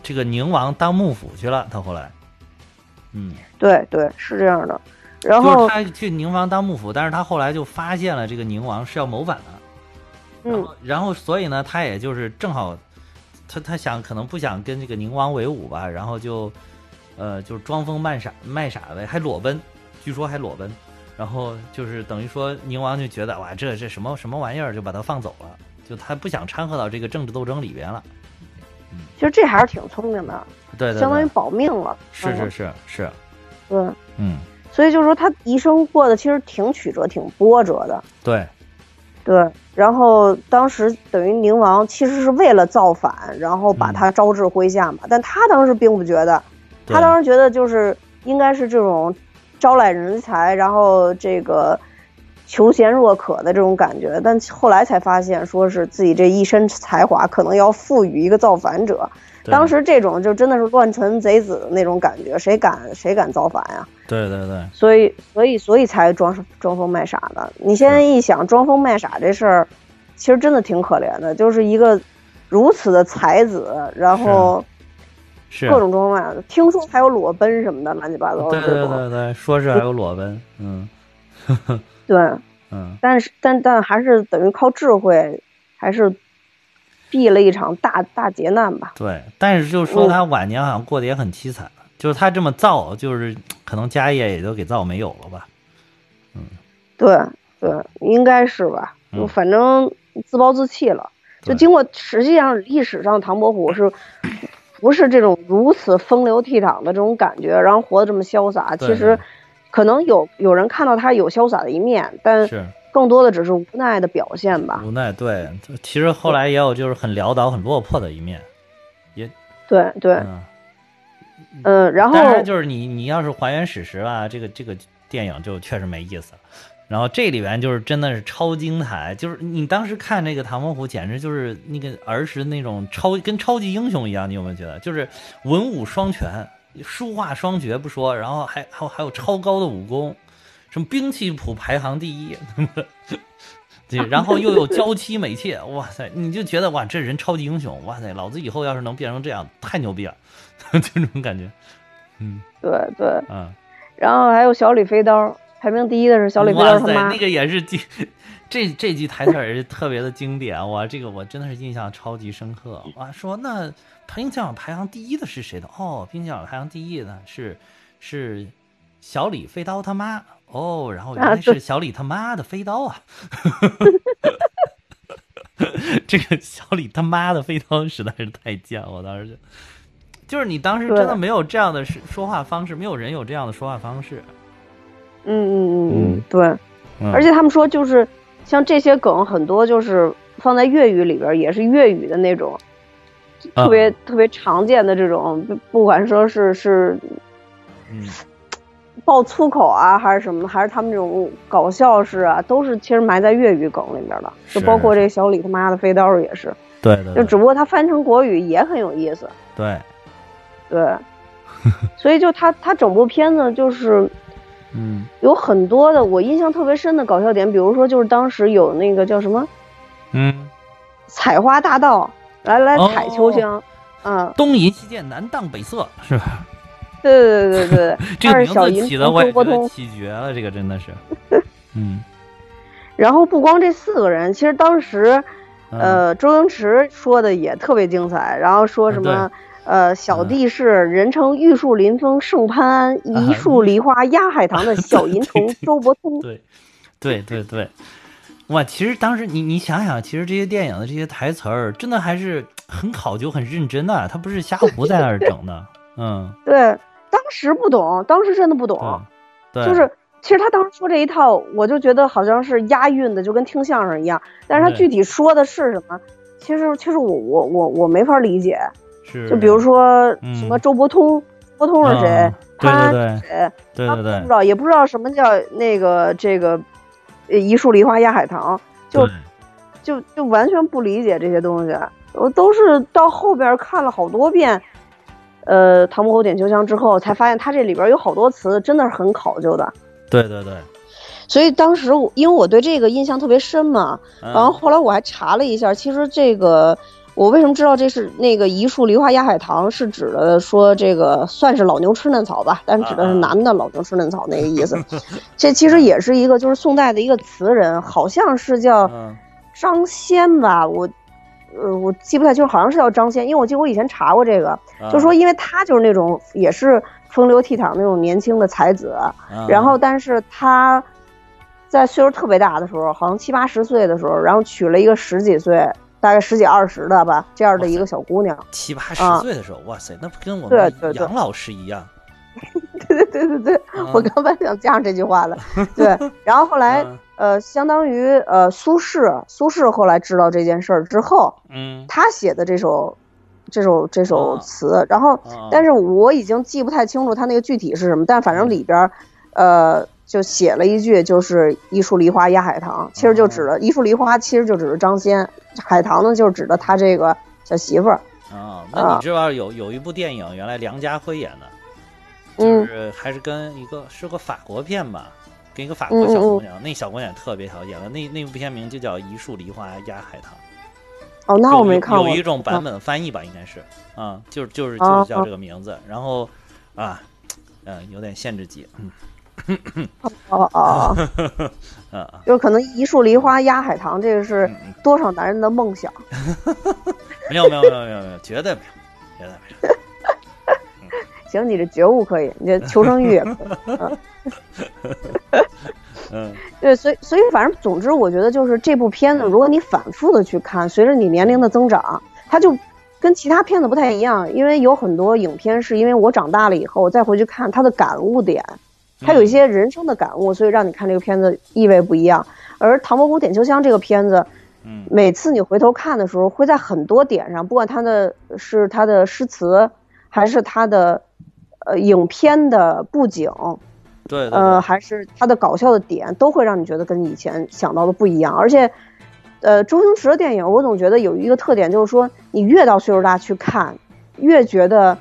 这个宁王当幕府去了，他后来。嗯，对对，是这样的。然后他去宁王当幕府，但是他后来就发现了这个宁王是要谋反的，然后然后所以呢，他也就是正好，他他想可能不想跟这个宁王为伍吧，然后就呃就是装疯卖傻卖傻呗，还裸奔，据说还裸奔，然后就是等于说宁王就觉得哇这这什么什么玩意儿，就把他放走了，就他不想掺和到这个政治斗争里边了。其实这还是挺聪明的。对，相当于保命了。是是是是，对，嗯，所以就是说他一生过得其实挺曲折、挺波折的。对，对。然后当时等于宁王其实是为了造反，然后把他招至麾下嘛。但他当时并不觉得，他当时觉得就是应该是这种招揽人才，然后这个求贤若渴的这种感觉。但后来才发现，说是自己这一身才华可能要赋予一个造反者。当时这种就真的是乱臣贼子的那种感觉，谁敢谁敢造反呀？对对对，所以所以所以才装装疯卖傻的。你现在一想，装疯卖傻这事儿，其实真的挺可怜的。就是一个如此的才子，然后是各种装扮，听说还有裸奔什么的，乱七八糟。对对对对，说是还有裸奔，嗯，对，嗯，但是但但还是等于靠智慧，还是。避了一场大大劫难吧。对，但是就是说他晚年好像过得也很凄惨，就是他这么造，就是可能家业也就给造没有了吧。嗯，对对，应该是吧。就反正自暴自弃了。就经过实际上历史上唐伯虎是，不是这种如此风流倜傥的这种感觉，然后活得这么潇洒。其实，可能有有人看到他有潇洒的一面，但是。更多的只是无奈的表现吧。无奈，对，其实后来也有就是很潦倒、很落魄的一面，也对对，嗯，然后当然就是你你要是还原史实啊，这个这个电影就确实没意思了。然后这里边就是真的是超精彩，就是你当时看这个唐伯虎，简直就是那个儿时那种超跟超级英雄一样，你有没有觉得？就是文武双全，书画双绝不说，然后还 还有还有超高的武功。什么兵器谱排行第一，对，然后又有娇妻美妾，哇塞，你就觉得哇，这人超级英雄，哇塞，老子以后要是能变成这样，太牛逼了，就这种感觉，嗯，对对，嗯，然后还有小李飞刀，排名第一的是小李飞刀他妈，那个也是经这这句台词也是特别的经典，哇，这个我真的是印象超级深刻，哇，说那兵器排行第一的是谁的？哦，兵器排行第一的是是小李飞刀他妈。哦，然后原来是小李他妈的飞刀啊！这个小李他妈的飞刀实在是太贱，我当时就，就是你当时真的没有这样的说话方式，没有人有这样的说话方式。嗯嗯嗯嗯，对。而且他们说，就是像这些梗，很多就是放在粤语里边，也是粤语的那种，特别特别常见的这种，不管说是是，嗯。爆粗口啊，还是什么还是他们这种搞笑式啊，都是其实埋在粤语梗里面的，就包括这个小李他妈的飞刀也是。对对。就只不过他翻成国语也很有意思。对。对。所以就他他整部片子就是，嗯，有很多的我印象特别深的搞笑点，比如说就是当时有那个叫什么，嗯，采花大盗来来采秋香，嗯，东淫西剑南荡北色是吧？对对对对，这个名字起的我也觉得起绝了，这个真的是，嗯。然后不光这四个人，其实当时，呃，周星驰说的也特别精彩。然后说什么，呃，小弟是人称玉树临风盛潘安，一树梨花压海棠的小银童 周伯通。对，对对对，哇！其实当时你你想想，其实这些电影的这些台词儿，真的还是很考究、很认真的，他不是瞎胡在那儿整的。嗯，对，当时不懂，当时真的不懂，对，就是。其实他当时说这一套，我就觉得好像是押韵的，就跟听相声一样。但是他具体说的是什么，其实其实我我我我没法理解。是。就比如说什么周伯通，伯通是谁？他是谁？对对对。不知道，也不知道什么叫那个这个，一树梨花压海棠，就就就完全不理解这些东西。我都是到后边看了好多遍，呃，《唐伯虎点秋香》之后，才发现他这里边有好多词真的是很考究的。对对对，所以当时我因为我对这个印象特别深嘛，然后后来我还查了一下，其实这个我为什么知道这是那个一树梨花压海棠是指的说这个算是老牛吃嫩草吧，但指的是男的老牛吃嫩草那个意思。这其实也是一个就是宋代的一个词人，好像是叫张先吧，我呃我记不太清楚，好像是叫张先，因为我记得我以前查过这个，就说因为他就是那种也是。风流倜傥那种年轻的才子，然后但是他在岁数特别大的时候，好像七八十岁的时候，然后娶了一个十几岁，大概十几二十的吧，这样的一个小姑娘。七八十岁的时候，哇塞，那不跟我们杨老师一样？对对对对对，我刚才想加上这句话了。对，然后后来呃，相当于呃，苏轼，苏轼后来知道这件事儿之后，嗯，他写的这首。这首这首词，然后，但是我已经记不太清楚他那个具体是什么，但反正里边，呃，就写了一句，就是一树梨花压海棠，其实就指的一树梨花，其实就指的张先，海棠呢，就是指的他这个小媳妇儿。啊，那你知道有有一部电影，原来梁家辉演的，就是还是跟一个是个法国片吧，跟一个法国小姑娘，那小姑娘特别好，演的那那部片名就叫一树梨花压海棠。哦，那我没看过。有一种版本翻译吧，应该是，啊，就是就是就是叫这个名字，然后，啊，嗯，有点限制级，嗯，哦 哦，嗯，就可能一树梨花压海棠，这个是多少男人的梦想。没有没有没有没有没有，绝对没有，绝对没有。行，你这觉悟可以，你这求生欲也可以。嗯，对，所以所以反正总之，我觉得就是这部片子，如果你反复的去看，随着你年龄的增长，它就跟其他片子不太一样。因为有很多影片是因为我长大了以后我再回去看它的感悟点，它有一些人生的感悟，所以让你看这个片子意味不一样。而《唐伯虎点秋香》这个片子，嗯，每次你回头看的时候，会在很多点上，不管他的是他的诗词，还是他的呃影片的布景。对，呃，还是他的搞笑的点都会让你觉得跟以前想到的不一样，而且，呃，周星驰的电影我总觉得有一个特点，就是说你越到岁数大去看，越觉得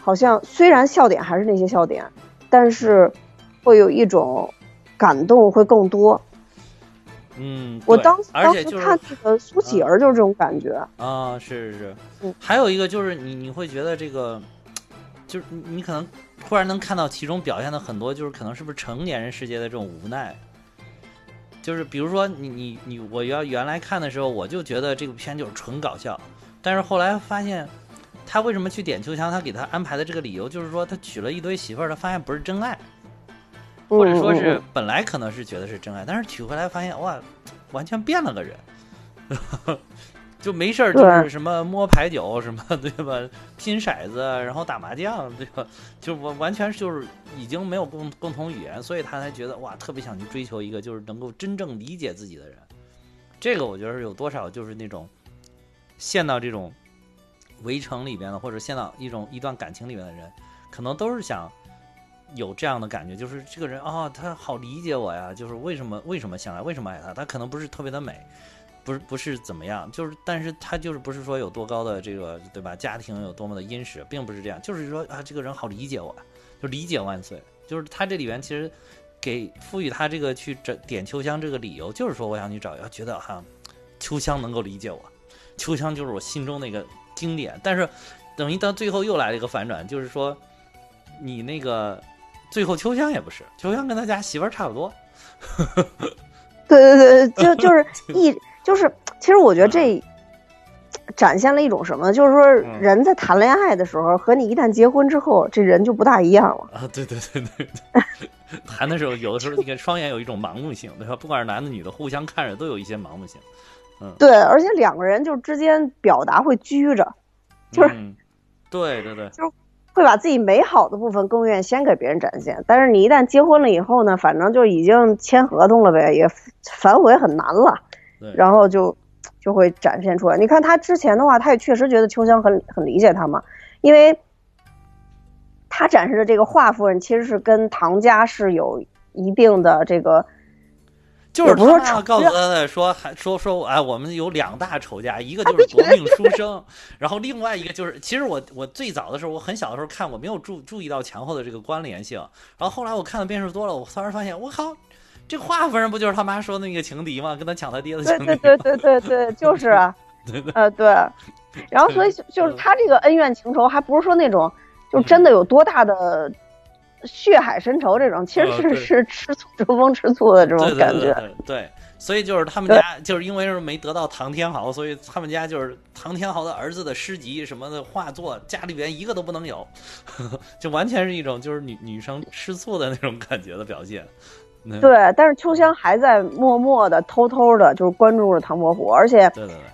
好像虽然笑点还是那些笑点，但是会有一种感动会更多。嗯，我当当时看这个苏乞儿就是这种感觉啊，是是是，嗯，还有一个就是你你会觉得这个。就是你，你可能突然能看到其中表现的很多，就是可能是不是成年人世界的这种无奈。就是比如说，你你你，我要原来看的时候，我就觉得这个片就是纯搞笑。但是后来发现，他为什么去点秋香？他给他安排的这个理由就是说，他娶了一堆媳妇儿，他发现不是真爱，或者说是本来可能是觉得是真爱，但是娶回来发现哇，完全变了个人。就没事儿，就是什么摸牌九什么，对吧？拼骰子，然后打麻将，对吧？就完完全就是已经没有共共同语言，所以他才觉得哇，特别想去追求一个就是能够真正理解自己的人。这个我觉得是有多少就是那种陷到这种围城里边的，或者陷到一种一段感情里面的人，可能都是想有这样的感觉，就是这个人啊，他好理解我呀，就是为什么为什么相爱，为什么爱他？他可能不是特别的美。不是不是怎么样，就是但是他就是不是说有多高的这个对吧？家庭有多么的殷实，并不是这样，就是说啊，这个人好理解我，就理解万岁。就是他这里边其实给赋予他这个去点点秋香这个理由，就是说我想去找，要觉得哈，秋香能够理解我，秋香就是我心中那个经典。但是等于到最后又来了一个反转，就是说你那个最后秋香也不是，秋香跟他家媳妇儿差不多。对对对，就 就是一就是，其实我觉得这展现了一种什么？就是说人在谈恋爱的时候和你一旦结婚之后，这人就不大一样了。啊，对对对对，谈的时候有的时候你看双眼有一种盲目性，对吧？不管是男的女的，互相看着都有一些盲目性。嗯，对，而且两个人就之间表达会拘着，就是，对对对，就是会把自己美好的部分更愿意先给别人展现。但是你一旦结婚了以后呢，反正就已经签合同了呗，也反悔很难了。然后就就会展现出来。你看他之前的话，他也确实觉得秋香很很理解他嘛，因为他展示的这个华夫人其实是跟唐家是有一定的这个。就是他妈告诉他的说，还说说，哎，我们有两大仇家，一个就是夺命书生，然后另外一个就是，其实我我最早的时候，我很小的时候看，我没有注注意到前后的这个关联性，然后后来我看的遍数多了，我突然发现，我靠，这华夫人不就是他妈说的那个情敌吗？跟他抢他爹的情敌？对对对对对对，就是啊，呃对，然后所以就是他这个恩怨情仇，还不是说那种就真的有多大的。血海深仇这种，其实是是吃醋争风吃醋的这种感觉。对，所以就是他们家就是因为是没得到唐天豪，所以他们家就是唐天豪的儿子的诗集什么的画作，家里边一个都不能有，就完全是一种就是女女生吃醋的那种感觉的表现。对，但是秋香还在默默的、偷偷的，就是关注着唐伯虎。而且，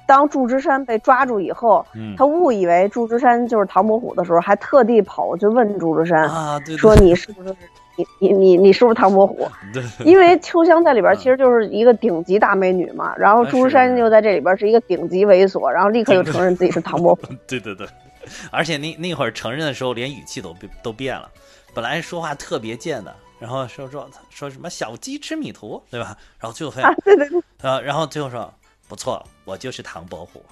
当祝枝山被抓住以后，他误以为祝枝山就是唐伯虎的时候，还特地跑过去问祝枝山啊，说你是不是你你你你是不是唐伯虎？对，因为秋香在里边其实就是一个顶级大美女嘛。然后祝枝山就在这里边是一个顶级猥琐，然后立刻就承认自己是唐伯虎。对对对，而且那那会儿承认的时候，连语气都都变了，本来说话特别贱的。然后说说说什么小鸡吃米图，对吧？然后最后发现，对对对，啊，然后最后说不错，我就是唐伯虎。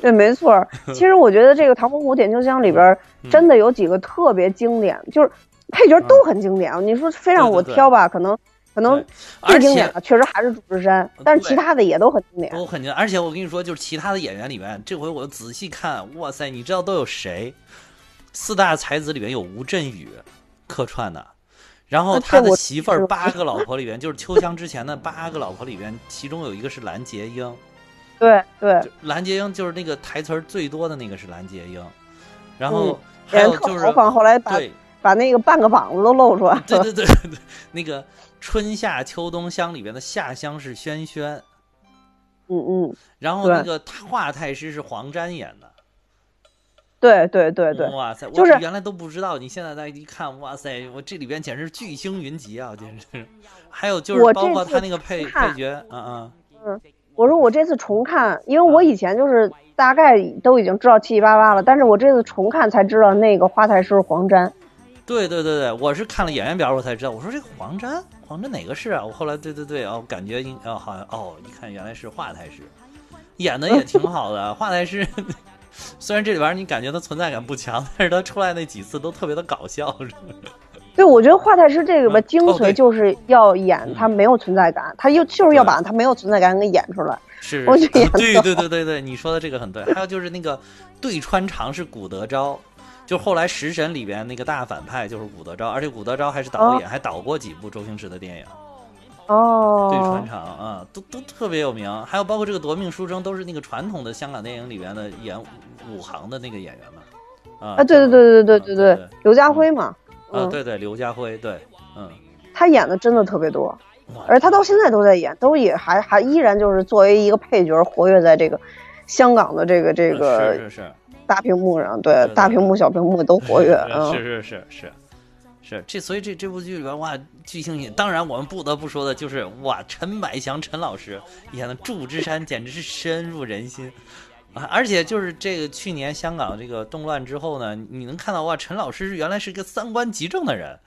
对，没错。其实我觉得这个《唐伯虎点秋香》里边真的有几个特别经典，就是配角都很经典。你说非让我挑吧，可能可能最经典的确实还是祝枝山，但是其他的也都很经典，都很经典。而且我跟你说，就是其他的演员里面，这回我仔细看，哇塞，你知道都有谁？四大才子里面有吴镇宇客串的，然后他的媳妇儿八个老婆里边，就是秋香之前的八个老婆里边，其中有一个是蓝洁瑛。对对，蓝洁瑛就是那个台词最多的那个是蓝洁瑛，然后还有就是后来把把那个半个膀子都露出来 对对对对，那个春夏秋冬香里边的夏香是轩轩，嗯嗯，然后那个华太师是黄沾演的。对对对对，哇塞！就是原来都不知道，你现在再一看，哇塞！我这里边简直巨星云集啊，简直！还有就是包括他那个配配角，嗯嗯嗯。我说我这次重看，因为我以前就是大概都已经知道七七八八了，但是我这次重看才知道那个花太师黄沾。对对对对，我是看了演员表我才知道，我说这个黄沾，黄沾哪个是啊？我后来对对对，哦，感觉应哦好像哦，一看原来是华太师，演的也挺好的，华太师。虽然这里边你感觉他存在感不强，但是他出来那几次都特别的搞笑。对，我觉得华太师这个吧，精髓就是要演他没有存在感，他又就是要把他没有存在感给演出来。是，我觉得 对对对对对，你说的这个很对。还有就是那个对穿肠是古德昭，就后来食神里边那个大反派就是古德昭，而且古德昭还是导演，还导过几部周星驰的电影。哦，对穿肠啊，都都特别有名。还有包括这个夺命书生，都是那个传统的香港电影里边的演武行的那个演员嘛。啊，对对对对对对对，刘家辉嘛。啊，对对，刘家辉，对，嗯，他演的真的特别多，而他到现在都在演，都也还还依然就是作为一个配角活跃在这个香港的这个这个是是是大屏幕上，对大屏幕小屏幕都活跃，是是是是。是这，所以这这部剧里边哇，巨星当然我们不得不说的就是哇，陈百祥陈老师演的祝枝山简直是深入人心啊！而且就是这个去年香港这个动乱之后呢，你能看到哇，陈老师原来是个三观极正的人，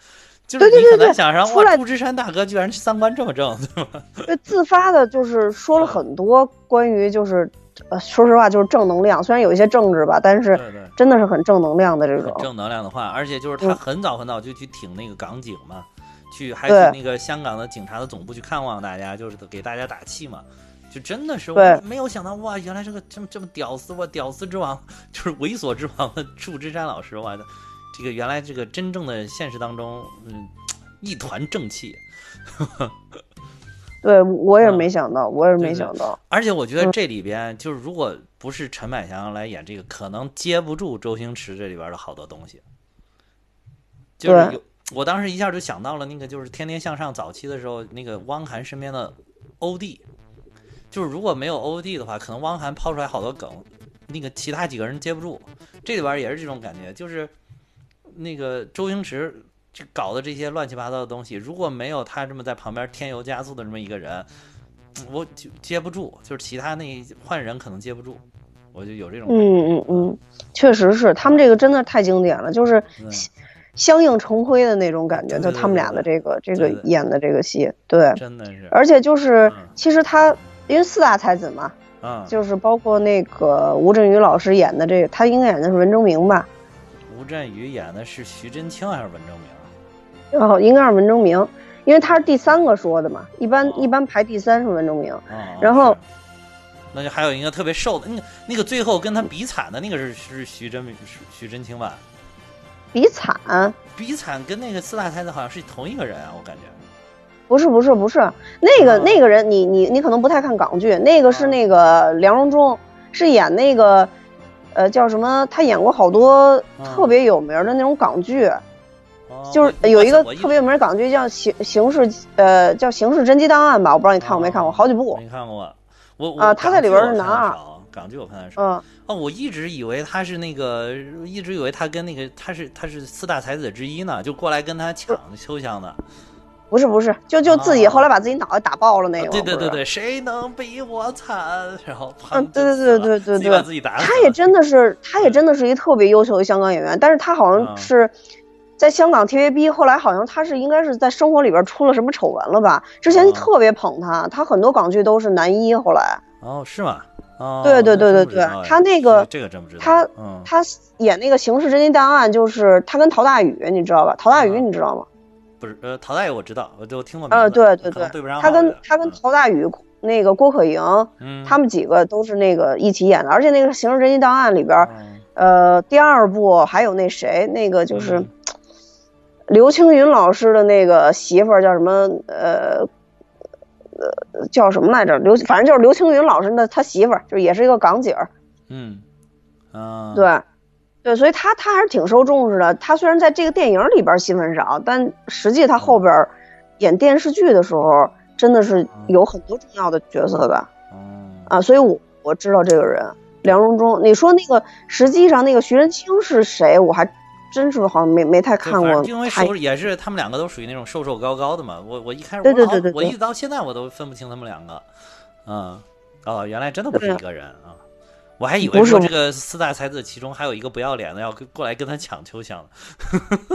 就是你很难想象哇，祝枝山大哥居然三观这么正，对吧？对，自发的就是说了很多关于就是。呃，说实话，就是正能量，虽然有一些政治吧，但是真的是很正能量的这种正能量的话，而且就是他很早很早就去挺那个港警嘛，去还去那个香港的警察的总部去看望大家，就是给大家打气嘛。就真的是我没有想到哇，原来这个这么这么屌丝哇，屌丝之王 就是猥琐之王的祝枝山老师哇，这个原来这个真正的现实当中，嗯，一团正气。对，我也没想到，我也没想到。而且我觉得这里边就是，如果不是陈百祥来演这个，可能接不住周星驰这里边的好多东西。就是有，我当时一下就想到了那个，就是《天天向上》早期的时候，那个汪涵身边的欧弟。就是如果没有欧弟的话，可能汪涵抛出来好多梗，那个其他几个人接不住。这里边也是这种感觉，就是那个周星驰。就搞的这些乱七八糟的东西，如果没有他这么在旁边添油加醋的这么一个人，我就接不住。就是其他那换人可能接不住，我就有这种。嗯嗯嗯，确实是，他们这个真的太经典了，就是相映成辉的那种感觉。就他们俩的这个这个演的这个戏，对，真的是。而且就是其实他因为四大才子嘛，嗯，就是包括那个吴镇宇老师演的这个，他应该演的是文征明吧？吴镇宇演的是徐真卿还是文征明？哦，应该是文征明，因为他是第三个说的嘛，一般一般排第三是文征明，然后，那就还有一个特别瘦的，那个那个最后跟他比惨的那个是是徐真徐徐真卿吧？比惨？比惨跟那个四大才子好像是同一个人啊，我感觉。不是不是不是，那个那个人你你你可能不太看港剧，那个是那个梁荣忠，是演那个呃叫什么？他演过好多特别有名的那种港剧。就是有一个特别有名港剧叫《刑刑事》，呃，叫《刑事侦缉档案》吧，我不知道你看过没看过，好几部。没看过，我啊，他在里边是男二。港剧我看的少。嗯。哦，我一直以为他是那个，一直以为他跟那个他是他是四大才子之一呢，就过来跟他抢秋香的。不是不是，就就自己后来把自己脑袋打爆了那个。对对对对，谁能比我惨？然后嗯，对对对对对对，把自己打。他也真的是，他也真的是一特别优秀的香港演员，但是他好像是。在香港 TVB，后来好像他是应该是在生活里边出了什么丑闻了吧？之前特别捧他，他很多港剧都是男一。后来哦，是吗？哦，对对对对对，他那个这个真不知道。他他演那个《刑事侦缉档案》，就是他跟陶大宇，你知道吧？陶大宇你知道吗？不是，呃，陶大宇我知道，我都听过。呃，对对对，对不上。他跟他跟陶大宇、那个郭可盈，他们几个都是那个一起演的。而且那个《刑事侦缉档案》里边，呃，第二部还有那谁，那个就是。刘青云老师的那个媳妇儿叫什么？呃，呃，叫什么来着？刘，反正就是刘青云老师的他媳妇儿，就也是一个港姐儿。嗯，啊，对，对，所以他他还是挺受重视的。他虽然在这个电影里边戏份少，但实际他后边演电视剧的时候，真的是有很多重要的角色的。啊，所以我我知道这个人梁荣忠。你说那个实际上那个徐仁清是谁？我还。真是好像没没太看过，因为瘦也是他们两个都属于那种瘦瘦高高的嘛。我我一开始对对对对，我一直到现在我都分不清他们两个。嗯，哦，原来真的不是一个人啊！我还以为说这个四大才子其中还有一个不要脸的要跟过来跟他抢秋香。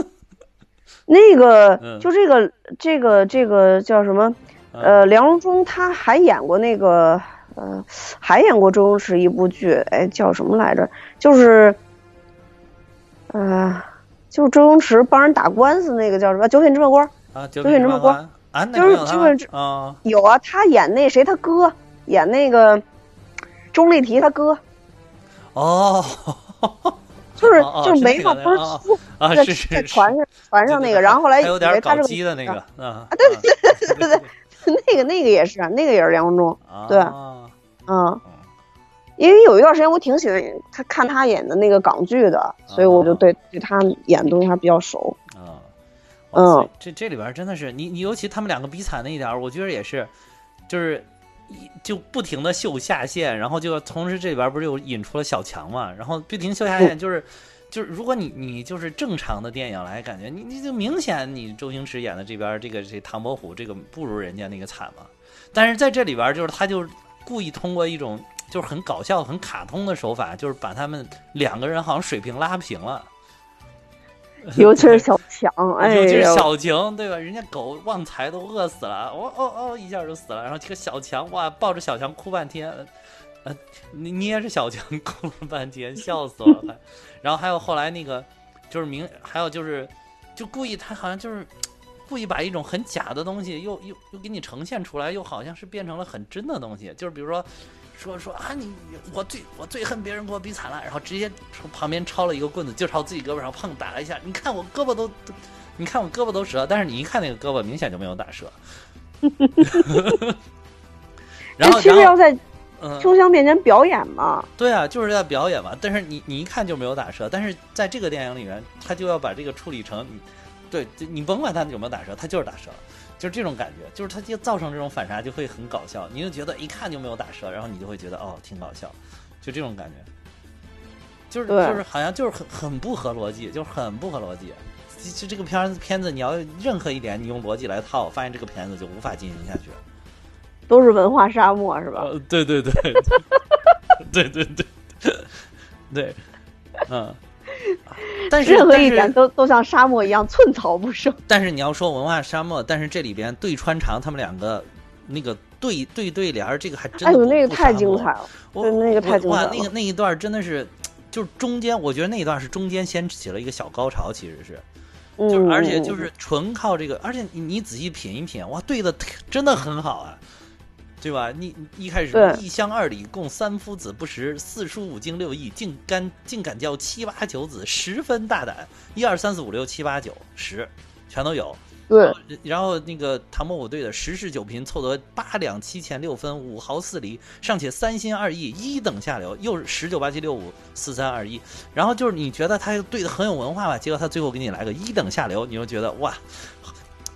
那个就这个这个这个叫什么？呃，梁荣忠他还演过那个呃，还演过周星驰一部剧，哎，叫什么来着？就是呃。就是周星驰帮人打官司那个叫什么《九品芝麻官》啊，《九品芝麻官》啊，就是九品芝啊，有啊，他演那谁他哥演那个钟丽缇他哥哦，就是就是眉毛不是粗啊，是是在船上船上那个，然后后来有点搞基的那个啊，对对对对对对，那个那个也是那个也是梁文忠对，嗯。因为有一段时间我挺喜欢他看他演的那个港剧的，所以我就对对他演的东西还比较熟。啊，嗯，这这里边真的是你你尤其他们两个比惨那一点，我觉得也是，就是就不停的秀下限，然后就同时这里边不是又引出了小强嘛，然后不停秀下限，就是就是如果你你就是正常的电影来感觉，你你就明显你周星驰演的这边这个这唐伯虎这个不如人家那个惨嘛，但是在这里边就是他就故意通过一种。就是很搞笑、很卡通的手法，就是把他们两个人好像水平拉平了。尤其是小强，哎，尤其是小强，对吧？人家狗旺财都饿死了，哦哦哦，一下就死了。然后这个小强，哇，抱着小强哭半天，呃，捏着小强 哭了半天，笑死我了。然后还有后来那个，就是明，还有就是，就故意他好像就是。故意把一种很假的东西又又又给你呈现出来，又好像是变成了很真的东西。就是比如说，说说啊，你我最我最恨别人给我比惨了，然后直接从旁边抄了一个棍子就朝自己胳膊上碰打了一下。你看我胳膊都，你看我胳膊都折，但是你一看那个胳膊明显就没有打折。然后其实要在秋香面前表演嘛。对啊，就是在表演嘛。但是你你一看就没有打折，但是在这个电影里面，他就要把这个处理成。对，你甭管他有没有打折，他就是打折，就是这种感觉，就是它就造成这种反差，就会很搞笑。你就觉得一看就没有打折，然后你就会觉得哦，挺搞笑，就这种感觉，就是就是好像就是很很不合逻辑，就是很不合逻辑。就这个片片子，你要任何一点你用逻辑来套，发现这个片子就无法进行下去。都是文化沙漠是吧？对对对，对对对，对，嗯。但是任何一点都都像沙漠一样寸草不生。但是你要说文化沙漠，但是这里边对穿肠他们两个那个对对对联儿，这个还真哎呦那个太精彩了，对那个太精彩了。那个那一段真的是，就是中间我觉得那一段是中间掀起了一个小高潮，其实是，就是而且就是纯靠这个，而且你你仔细品一品，哇，对的真的很好啊。对吧？你一开始一乡二里共三夫子不识，四书五经六艺竟敢竟敢教七八九子，十分大胆。一二三四五六七八九十，全都有。对。然后那个唐伯虎对的十室九贫凑得八两七钱六分五毫四厘，尚且三心二意，一等下流。又是十九八七六五四三二一。然后就是你觉得他对的很有文化吧？结果他最后给你来个一等下流，你就觉得哇。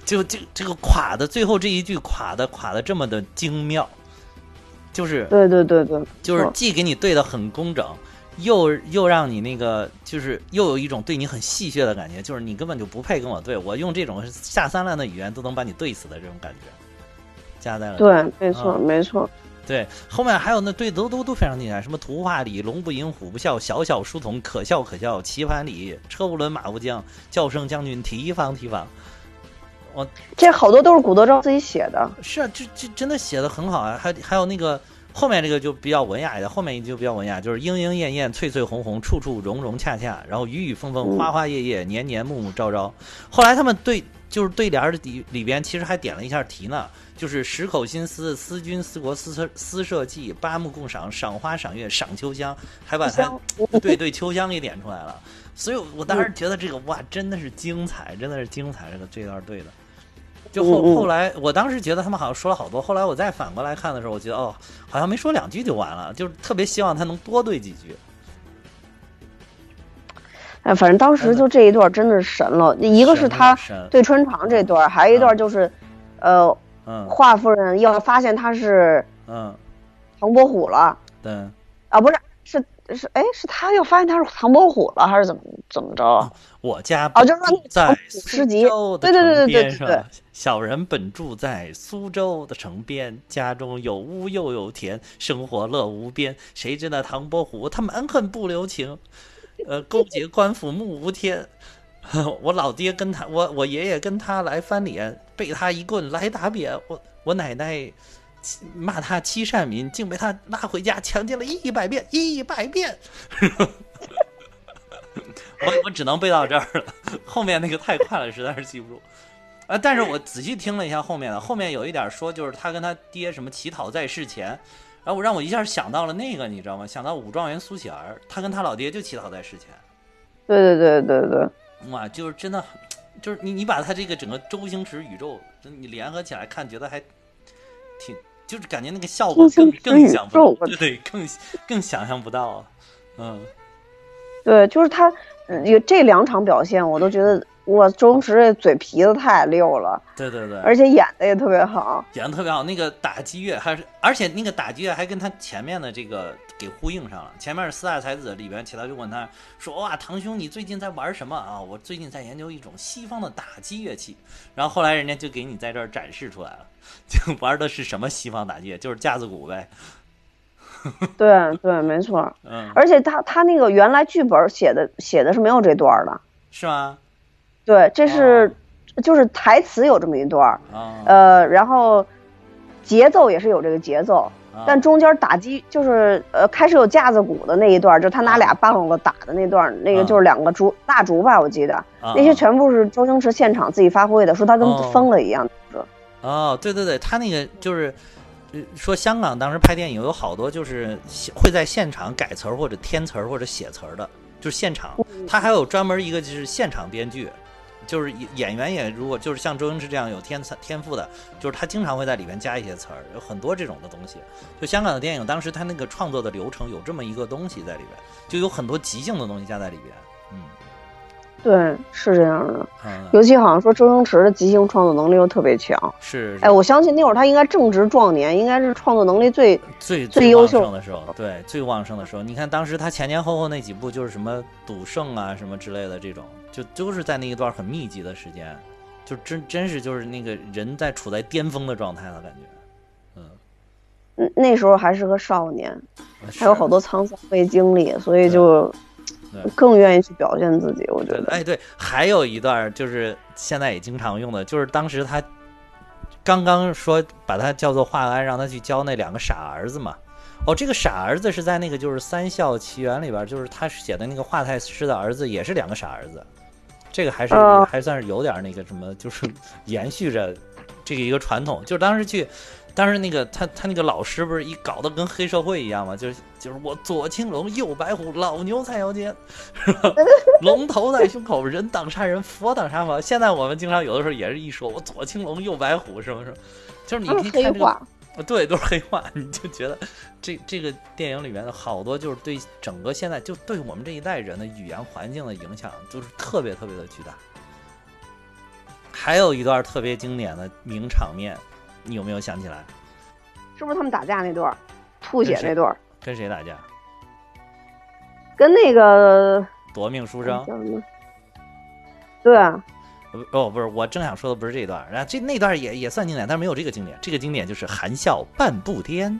就这这个垮的最后这一句垮的垮的这么的精妙，就是对对对对，就是既给你对的很工整，又又让你那个就是又有一种对你很戏谑的感觉，就是你根本就不配跟我对，我用这种下三滥的语言都能把你对死的这种感觉，加在了对，没错没错，对后面还有那对都都都非常精彩，什么图画里龙不吟虎不啸，小小书童可笑可笑，棋盘里车无轮马无将，叫声将军提防提防。我这好多都是古德昭自己写的，是啊，这这真的写的很好啊，还还有那个后面这个就比较文雅一点，后面就比较文雅，就是莺莺燕燕，翠翠红红，处处融融洽洽，然后雨雨风风，花花叶叶，年年暮暮朝朝。后来他们对就是对联的里里边其实还点了一下题呢，就是十口心思思君思国思社思社稷，八目共赏赏花赏月赏秋香，还把它对对秋香给点出来了。所以我当时觉得这个哇真的是精彩，真的是精彩，这个这段对的。就后后来，我当时觉得他们好像说了好多。后来我再反过来看的时候，我觉得哦，好像没说两句就完了，就是特别希望他能多对几句。哎，反正当时就这一段真的是神了。一个是他对穿肠这段，还有一段就是，呃，华夫人要发现他是嗯唐伯虎了。对啊，不是。是哎，是他又发现他是唐伯虎了，还是怎么怎么着？我家哦，就是说在诗集，对对对对对对。小人本住在苏州的城边，家中有屋又有田，生活乐无边。谁知那唐伯虎他蛮横不留情，呃，勾结官府目无天。我老爹跟他，我我爷爷跟他来翻脸，被他一棍来打扁。我我奶奶。骂他欺善民，竟被他拉回家强奸了一百遍，一百遍。我我只能背到这儿了，后面那个太快了，实在是记不住。啊！但是我仔细听了一下后面的，后面有一点说，就是他跟他爹什么乞讨在世前，然后我让我一下想到了那个，你知道吗？想到武状元苏乞儿，他跟他老爹就乞讨在世前。对对对对对。哇，就是真的，就是你你把他这个整个周星驰宇宙，你联合起来看，觉得还挺。就是感觉那个效果更更想不到，对对，更更想象不到，嗯，对，就是他有这两场表现，我都觉得哇，周星驰这嘴皮子太溜了，对对对，而且演的也特别好，演的特别好，那个打击乐还是，而且那个打击乐还跟他前面的这个给呼应上了，前面是四大才子里边，其他就问他说哇，堂兄你最近在玩什么啊？我最近在研究一种西方的打击乐器，然后后来人家就给你在这儿展示出来了。就玩的是什么西方打击？就是架子鼓呗。对对，没错。嗯，而且他他那个原来剧本写的写的是没有这段的，是吗？对，这是就是台词有这么一段呃，然后节奏也是有这个节奏，但中间打击就是呃开始有架子鼓的那一段，就他拿俩棒子打的那段，那个就是两个竹蜡烛吧，我记得那些全部是周星驰现场自己发挥的，说他跟疯了一样。哦，对对对，他那个就是说香港当时拍电影有好多就是会在现场改词儿或者添词儿或者写词儿的，就是现场。他还有专门一个就是现场编剧。就是演员也如果就是像周星驰这样有天才天赋的，就是他经常会在里面加一些词儿，有很多这种的东西。就香港的电影，当时他那个创作的流程有这么一个东西在里边，就有很多即兴的东西加在里边。嗯，对，是这样的。嗯，尤其好像说周星驰的即兴创作能力又特别强。是。哎，我相信那会儿他应该正值壮年，应该是创作能力最最最优秀的时候。对，最旺盛的时候。你看当时他前前后后那几部就是什么赌圣啊什么之类的这种。就都是在那一段很密集的时间，就真真是就是那个人在处在巅峰的状态了，感觉，嗯，那时候还是个少年，还有好多沧桑未经历，所以就更愿意去表现自己。我觉得，哎，对，还有一段就是现在也经常用的，就是当时他刚刚说把他叫做华安，让他去教那两个傻儿子嘛。哦，这个傻儿子是在那个就是《三笑奇缘》里边，就是他写的那个华太师的儿子，也是两个傻儿子。这个还是还算是有点那个什么，就是延续着这个一个传统。就是当时去，当时那个他他那个老师不是一搞得跟黑社会一样吗？就是就是我左青龙右白虎，老牛在腰间，是吧？龙头在胸口，人挡杀人，佛挡杀佛。现在我们经常有的时候也是一说，我左青龙右白虎，是不是？就是你可以看这个。啊，对，都是黑话，你就觉得这这个电影里面的好多，就是对整个现在就对我们这一代人的语言环境的影响，就是特别特别的巨大。还有一段特别经典的名场面，你有没有想起来？是不是他们打架那段，吐血那段？跟谁打架？跟那个夺命书生。对啊。哦，不是，我正想说的不是这一段，然后这那段也也算经典，但是没有这个经典。这个经典就是含笑半步颠。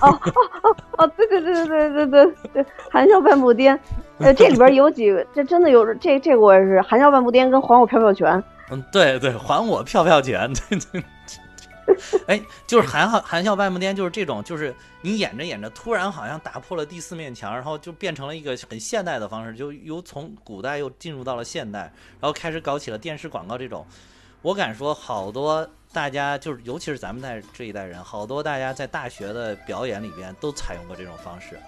哦哦哦哦，对对对对对对对对，含笑半步颠。呃，这里边有几个，这真的有这这个我也是含笑半步颠跟还我票票拳。嗯，对对，还我票票拳，对对。哎，就是含笑含笑半步癫，就是这种，就是你演着演着，突然好像打破了第四面墙，然后就变成了一个很现代的方式，就由从古代又进入到了现代，然后开始搞起了电视广告这种。我敢说，好多大家就是，尤其是咱们在这一代人，好多大家在大学的表演里边都采用过这种方式。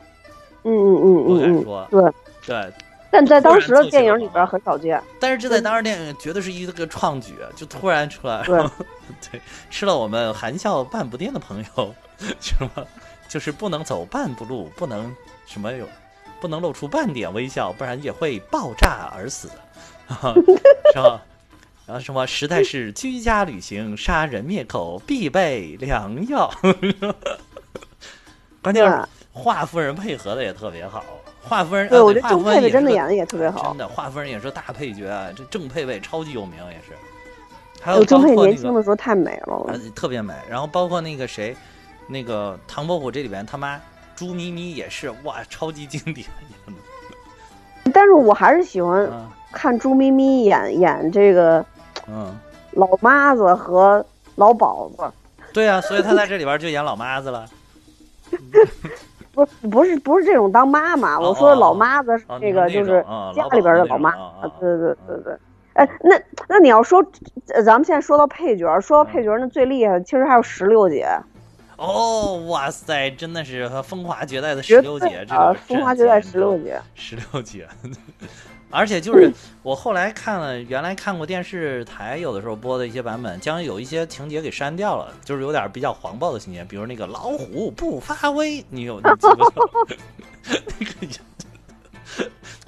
嗯嗯嗯嗯，我敢说，对对。但在当时的电影里边很少见，但是这在当时电影绝对是一个创举，就突然出来，对，对，吃了我们含笑半步癫的朋友，什么？就是不能走半步路，不能什么有，不能露出半点微笑，不然也会爆炸而死，是吧？然后什么实在是居家旅行杀人灭口必备良药，关键是华夫人配合的也特别好。华夫人，对我觉得郑佩佩真的演的也特别好，真的，华夫人也是大配角啊，这郑佩佩超级有名，也是。还有郑佩年轻的时候太美了，特别美。然后包括那个谁，那个唐伯虎这里边他妈朱咪咪也是，哇，超级经典。但是我还是喜欢看朱咪咪演演这个，嗯，老妈子和老鸨子。对啊，所以他在这里边就演老妈子了。不不是不是这种当妈妈，我说老妈子那个就是家里边的老妈，对对对对。哎，那那你要说，咱们现在说到配角，说到配角，那最厉害的其实还有石榴姐。哦，哇塞，真的是风华绝代的石榴姐，这个风华绝代石榴姐，石榴姐。而且就是我后来看了，原来看过电视台有的时候播的一些版本，将有一些情节给删掉了，就是有点比较黄暴的情节，比如那个老虎不发威，你有 那个？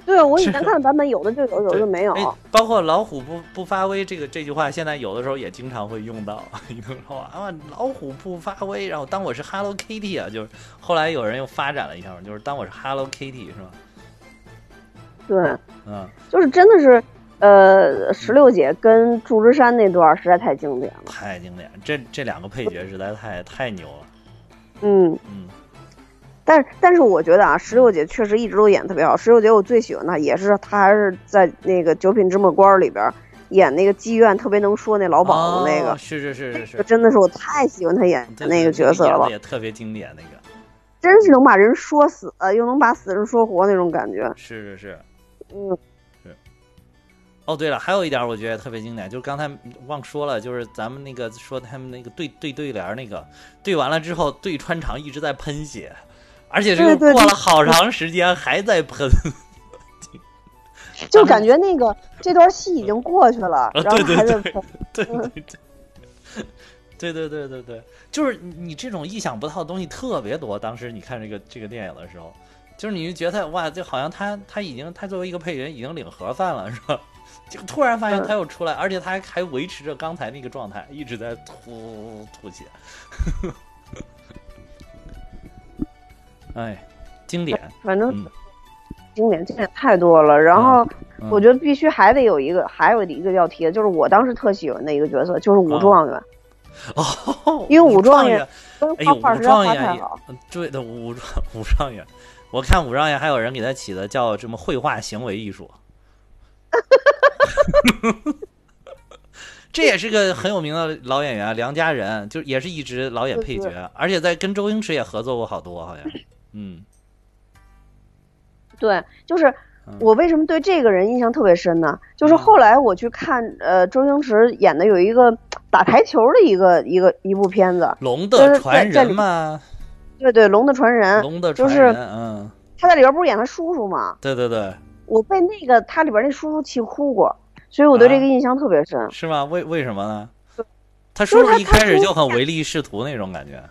对，我以前看的版本有的就有，有的就没有。包括老虎不不发威这个这句话，现在有的时候也经常会用到。你能说啊，老虎不发威，然后当我是 Hello Kitty 啊，就是后来有人又发展了一下，就是当我是 Hello Kitty 是吧？对，嗯，就是真的是，呃，石榴姐跟祝枝山那段实在太经典了，太经典，这这两个配角实在太太牛了。嗯嗯，但是但是我觉得啊，石榴姐确实一直都演特别好。石榴姐我最喜欢她，也是她还是在那个《九品芝麻官》里边演那个妓院特别能说那老鸨子那个，是是是是是，真的是我太喜欢她演的那个角色了，也特别经典那个，真是能把人说死，又能把死人说活那种感觉。是是是，嗯。哦，对了，还有一点我觉得特别经典，就是刚才忘说了，就是咱们那个说他们那个对对对联那个，对完了之后对穿肠一直在喷血，而且这个过了好长时间还在喷，就 感觉那个这段戏已经过去了，然后还在喷，对对对，对对对对对，就是你这种意想不到的东西特别多。当时你看这个这个电影的时候，就是你就觉得哇，就好像他他已经他作为一个配角已经领盒饭了，是吧？就突然发现他又出来，而且他还还维持着刚才那个状态，一直在吐吐血。哎，经典，反正经典经典太多了。然后我觉得必须还得有一个，还有一个要提的，就是我当时特喜欢的一个角色，就是武状元。哦，因为武状元，哎呦，武状元，对的，武状 武状元。我看武状元还有人给他起的叫什么绘画行为艺术。这也是个很有名的老演员，梁家仁，就也是一直老演配角，而且在跟周星驰也合作过好多，好像，嗯，对，就是我为什么对这个人印象特别深呢？就是后来我去看，呃，周星驰演的有一个打台球的一个一个一部片子，《龙的传人》吗？对对，《龙的传人》，龙的传人，嗯，他在里边不是演他叔叔吗？对对对。我被那个他里边那叔叔气哭过，所以我对这个印象特别深。是吗？为为什么呢？他叔叔一开始就很唯利是图那种感觉。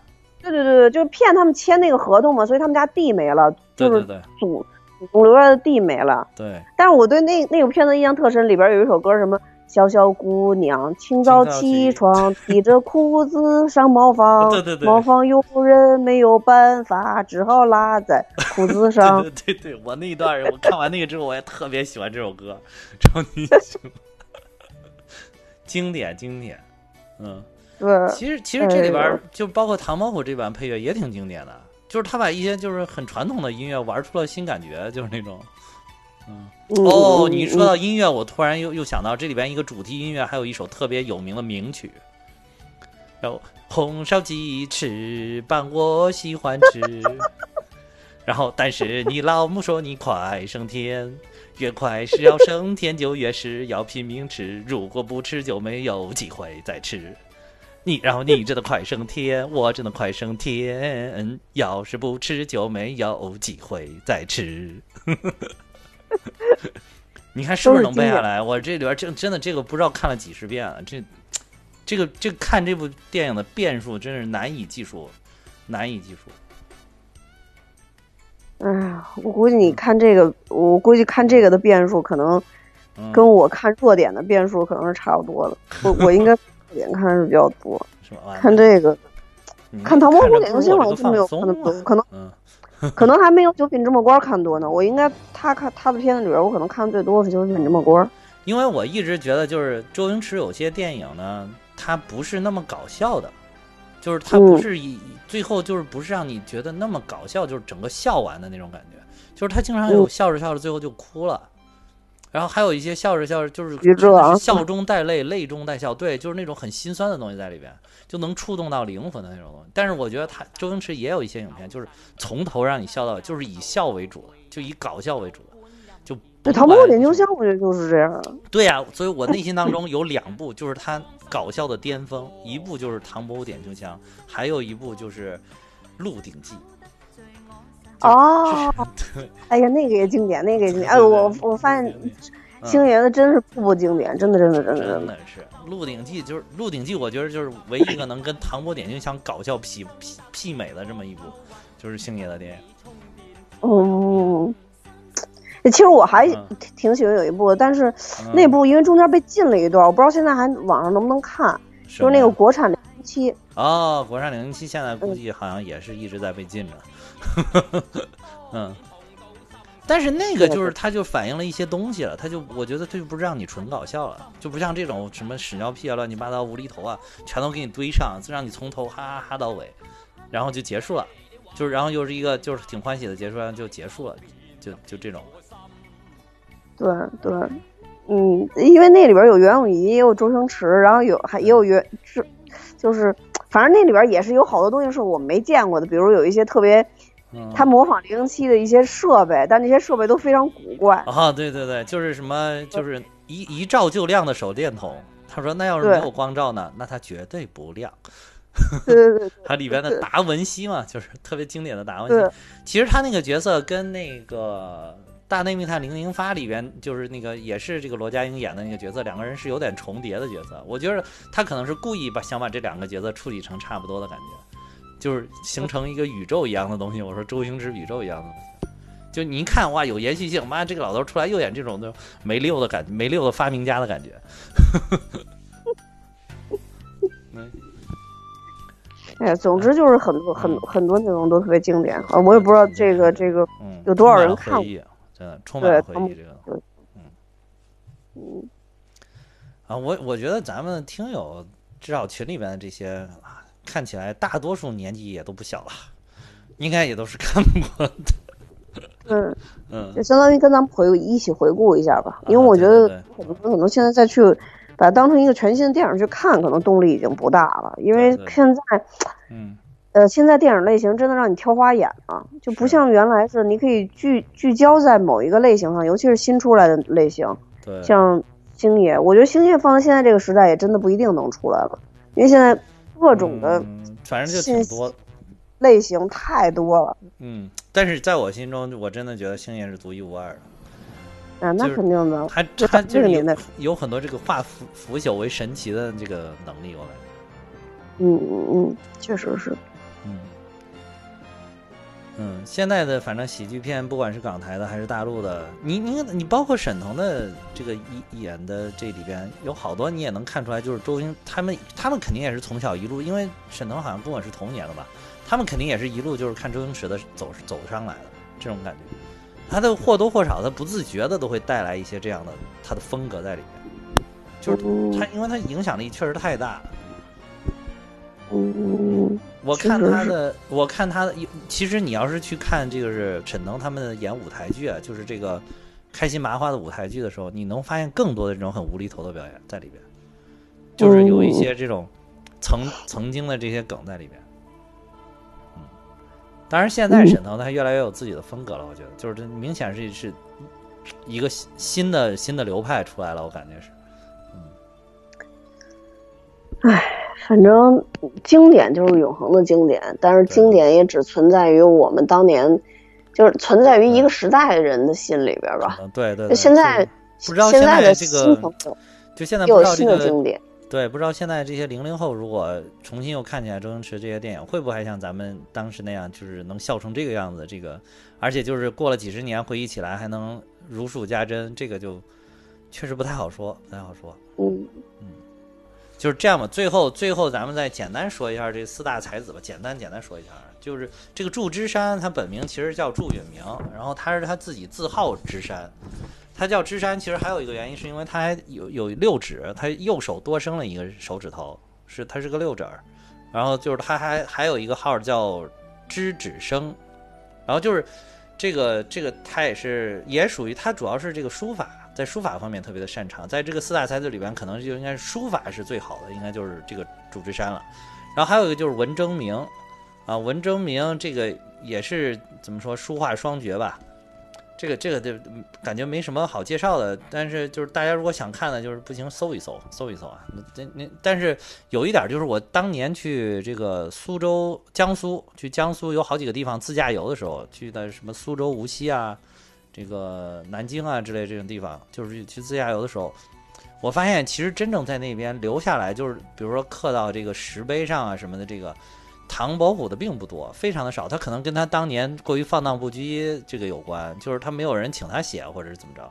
对对对对，就骗他们签那个合同嘛，所以他们家地没了，就是祖祖留下的地没了。对。但是我对那那个片子印象特深，里边有一首歌什么。小小姑娘，清早起床，提着裤子上茅房。对对对，茅房有人没有办法，只好拉在裤子 上。对对对，我那一段我看完那个之后，我也特别喜欢这首歌，超级喜欢。经典经典，嗯，对。其实其实这里边就包括唐伯虎这版配乐也挺经典的，就是他把一些就是很传统的音乐玩出了新感觉，就是那种。哦，你说到音乐，我突然又又想到这里边一个主题音乐，还有一首特别有名的名曲，然后红烧鸡翅膀我喜欢吃，然后但是你老母说你快升天，越快是要升天就越是要拼命吃，如果不吃就没有机会再吃。你然后你真的快升天，我真的快升天，要是不吃就没有机会再吃。你看是不是能背下来？我这里边真真的这个不知道看了几十遍了。这这个这看这部电影的变数真是难以计数，难以计数。哎呀，我估计你看这个，我估计看这个的变数可能跟我看弱点的变数可能是差不多的。我我应该弱点看的是比较多，看这个看《唐伯虎点秋香》我就没有看的多，可能。可能还没有《九品芝麻官》看多呢。我应该他看他的片子里边，我可能看的最多是《九品芝麻官》。因为我一直觉得，就是周星驰有些电影呢，他不是那么搞笑的，就是他不是以最后就是不是让你觉得那么搞笑，就是整个笑完的那种感觉。就是他经常有笑着笑着最后就哭了，然后还有一些笑着笑着就是笑中带泪，泪中带笑，对，就是那种很心酸的东西在里边。就能触动到灵魂的那种东西，但是我觉得他周星驰也有一些影片，就是从头让你笑到，就是以笑为主，就以搞笑为主的。就对《唐伯虎点秋香》，我觉得就是这样。对呀，所以我内心当中有两部就是他搞笑的巅峰，一部就是《唐伯虎点秋香》，还有一部就是《鹿鼎记》。哦，哎呀，那个也经典，那个也经典。哎，我我发现星爷的真是步步经典，真的，真的，真的，真的是。《鹿鼎记》就是《鹿鼎记》，我觉得就是唯一一个能跟《唐伯点秋香》搞笑媲媲媲美的这么一部，就是星爷的电影。嗯，其实我还挺喜欢有一部，但是那部因为中间被禁了一段，我不知道现在还网上能不能看。就是那个国产零零七。哦，国产零零七现在估计好像也是一直在被禁着。嗯。但是那个就是，它就反映了一些东西了。它就，我觉得它就不是让你纯搞笑了，就不像这种什么屎尿屁啊、乱七八糟、无厘头啊，全都给你堆上，就让你从头哈哈哈到尾，然后就结束了。就是，然后又是一个就是挺欢喜的结束，然后就结束了，就就这种。对对，嗯，因为那里边有袁咏仪，也有周星驰，然后有还也有袁是，就是反正那里边也是有好多东西是我没见过的，比如有一些特别，他模仿零零七的一些设备，但那些设备都非常古怪啊。对对对，就是什么，就是一一照就亮的手电筒。他说那要是没有光照呢，那它绝对不亮。对对对，它里边的达文西嘛，就是特别经典的达文西。其实他那个角色跟那个。大内密探零零发里边就是那个也是这个罗家英演的那个角色，两个人是有点重叠的角色。我觉得他可能是故意把想把这两个角色处理成差不多的感觉，就是形成一个宇宙一样的东西。我说周星驰宇宙一样的东西，就你一看哇有延续性，妈这个老头出来又演这种的没溜的感觉，没溜的发明家的感觉。哎，总之就是很多很很多内容都特别经典啊！我也不知道这个这个有多少人看过。真的充满回忆，这个，嗯嗯，啊，我我觉得咱们听友至少群里边的这些啊，看起来大多数年纪也都不小了，应该也都是看过的。嗯 嗯，就相当于跟咱们回一起回顾一下吧，因为我觉得可能可能现在再去把它当成一个全新的电影去看，可能动力已经不大了，因为现在，嗯。呃，现在电影类型真的让你挑花眼了，就不像原来是你可以聚聚焦在某一个类型上，尤其是新出来的类型，对，像星爷，我觉得星爷放在现在这个时代也真的不一定能出来了，因为现在各种的，反正就挺多类型太多了。嗯，但是在我心中，我真的觉得星爷是独一无二的。啊，那肯定的，他他这个年代有很多这个化腐腐朽为神奇的这个能力，我感觉。嗯嗯嗯，确实是。嗯，现在的反正喜剧片，不管是港台的还是大陆的，你你你包括沈腾的这个演的这里边有好多，你也能看出来，就是周星他们他们肯定也是从小一路，因为沈腾好像跟我是同年的吧，他们肯定也是一路就是看周星驰的走走上来的这种感觉，他的或多或少他不自觉的都会带来一些这样的他的风格在里面，就是他因为他影响力确实太大。我看他的，我看他的。其实你要是去看这个是沈腾他们演舞台剧啊，就是这个开心麻花的舞台剧的时候，你能发现更多的这种很无厘头的表演在里边，就是有一些这种曾曾经的这些梗在里边。嗯，当然现在沈腾他越来越有自己的风格了，我觉得就是这明显是是一个新的新的流派出来了，我感觉是。嗯，唉。反正经典就是永恒的经典，但是经典也只存在于我们当年，就是存在于一个时代的人的心里边吧。对对。对现在不知道现在的这个，就现在不知道这个经典。对，不知道现在这些零零后如果重新又看起来周星驰这些电影，会不会还像咱们当时那样，就是能笑成这个样子？这个，而且就是过了几十年回忆起来还能如数家珍，这个就确实不太好说，不太好说。嗯嗯。就是这样吧，最后最后咱们再简单说一下这四大才子吧，简单简单说一下，就是这个祝枝山，他本名其实叫祝允明，然后他是他自己自号枝山，他叫枝山，其实还有一个原因是因为他还有有六指，他右手多生了一个手指头，是他是个六指儿，然后就是他还还有一个号叫知指生，然后就是这个这个他也是也属于他主要是这个书法。在书法方面特别的擅长，在这个四大才子里边，可能就应该是书法是最好的，应该就是这个祝枝山了。然后还有一个就是文征明，啊，文征明这个也是怎么说书画双绝吧？这个这个就感觉没什么好介绍的，但是就是大家如果想看的，就是不行搜一搜，搜一搜啊。那那但是有一点就是我当年去这个苏州江苏，去江苏有好几个地方自驾游的时候，去的什么苏州、无锡啊。这个南京啊之类这种地方，就是去自驾游的时候，我发现其实真正在那边留下来，就是比如说刻到这个石碑上啊什么的，这个唐伯虎的并不多，非常的少。他可能跟他当年过于放荡不羁这个有关，就是他没有人请他写或者是怎么着。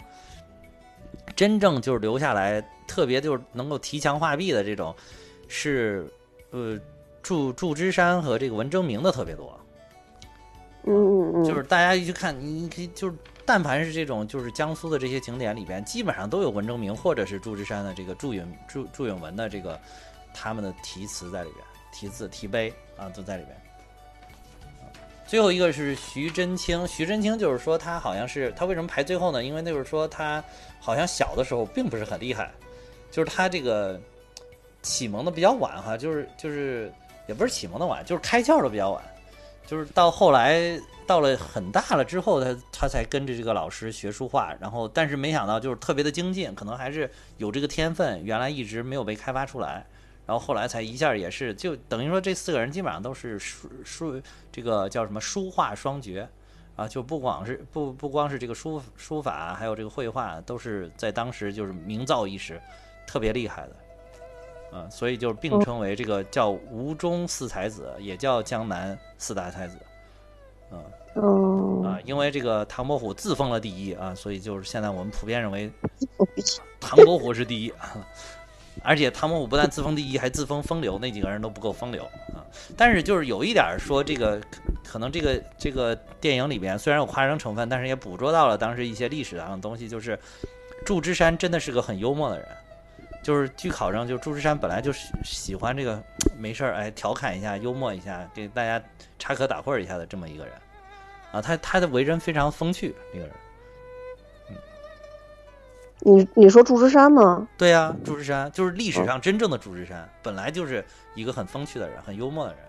真正就是留下来特别就是能够提墙画壁的这种，是呃祝祝枝山和这个文征明的特别多。嗯嗯嗯，就是大家一去看，你你可以就是。但凡是这种，就是江苏的这些景点里边，基本上都有文征明或者是祝枝山的这个祝允祝祝允文的这个他们的题词在里边，题字题碑啊都在里边。最后一个是徐真卿，徐真卿就是说他好像是他为什么排最后呢？因为那就是说他好像小的时候并不是很厉害，就是他这个启蒙的比较晚哈，就是就是也不是启蒙的晚，就是开窍的比较晚，就是到后来到了很大了之后，他他才跟着这个老师学书画，然后但是没想到就是特别的精进，可能还是有这个天分，原来一直没有被开发出来。然后后来才一下也是，就等于说这四个人基本上都是书书这个叫什么书画双绝，啊，就不光是不不光是这个书书法，还有这个绘画，都是在当时就是名噪一时，特别厉害的，嗯，所以就并称为这个叫吴中四才子，也叫江南四大才子，嗯，哦啊，因为这个唐伯虎自封了第一啊，所以就是现在我们普遍认为 唐伯虎是第一。而且唐伯虎不但自封第一，还自封风流，那几个人都不够风流啊。但是就是有一点说，这个可能这个这个电影里边虽然有夸张成分，但是也捕捉到了当时一些历史上的东西。就是祝枝山真的是个很幽默的人，就是据考证，就祝枝山本来就是喜欢这个没事儿哎调侃一下、幽默一下，给大家插科打诨一下的这么一个人啊。他他的为人非常风趣，那个人。你你说祝枝山吗？对呀，祝枝山就是历史上真正的祝枝山，本来就是一个很风趣的人，很幽默的人。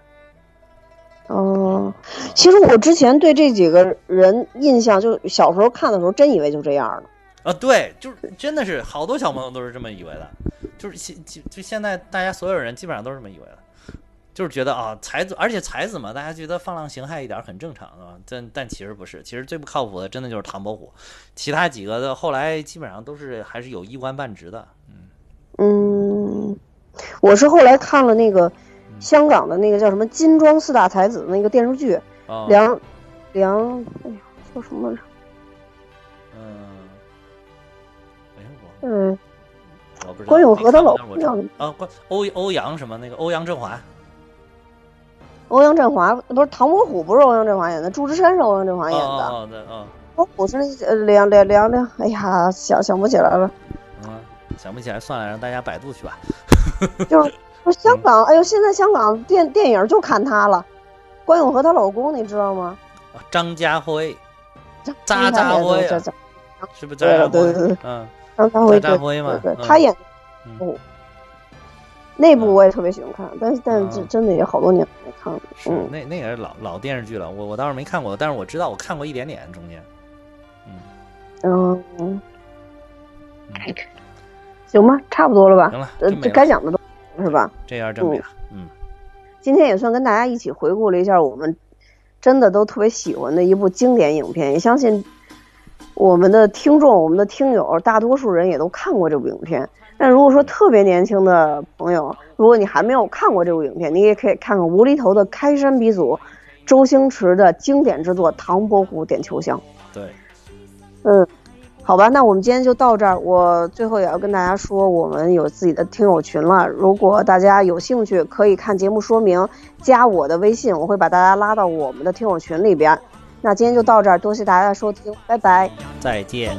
哦，其实我之前对这几个人印象，就小时候看的时候，真以为就这样的。啊，对，就是真的是好多小朋友都是这么以为的，就是现就就现在大家所有人基本上都是这么以为的。就是觉得啊，才子，而且才子嘛，大家觉得放浪形骸一点很正常，啊。但但其实不是，其实最不靠谱的真的就是唐伯虎，其他几个的后来基本上都是还是有一官半职的。嗯，我是后来看了那个香港的那个叫什么《金装四大才子》那个电视剧，梁梁，哎呀，叫什么？嗯，嗯，关咏荷他老婆叫什么？啊，关欧欧阳什么那个欧阳震华。欧阳震华不是唐伯虎，不是欧阳震华演的，祝枝山是欧阳震华演的。哦，对，哦。伯虎是那梁梁梁梁，哎呀，想想不起来了。嗯，想不起来算了，让大家百度去吧。就是香港，哎呦，现在香港电电影就看他了，关咏荷她老公，你知道吗？张家辉，渣渣辉，是不是？对对对对，嗯，张家辉，张家辉嘛，对，他演。那部我也特别喜欢看，但是但是真的也好多年没看了。是那那也是老老电视剧了，我我倒是没看过，但是我知道我看过一点点中间。嗯嗯，行吧，差不多了吧？行了，这该讲的都是吧？这样证明了，嗯。今天也算跟大家一起回顾了一下我们真的都特别喜欢的一部经典影片，也相信我们的听众、我们的听友大多数人也都看过这部影片。但如果说特别年轻的朋友，如果你还没有看过这部影片，你也可以看看无厘头的开山鼻祖周星驰的经典之作《唐伯虎点秋香》。对，嗯，好吧，那我们今天就到这儿。我最后也要跟大家说，我们有自己的听友群了。如果大家有兴趣，可以看节目说明，加我的微信，我会把大家拉到我们的听友群里边。那今天就到这儿，多谢大家的收听，拜拜，再见。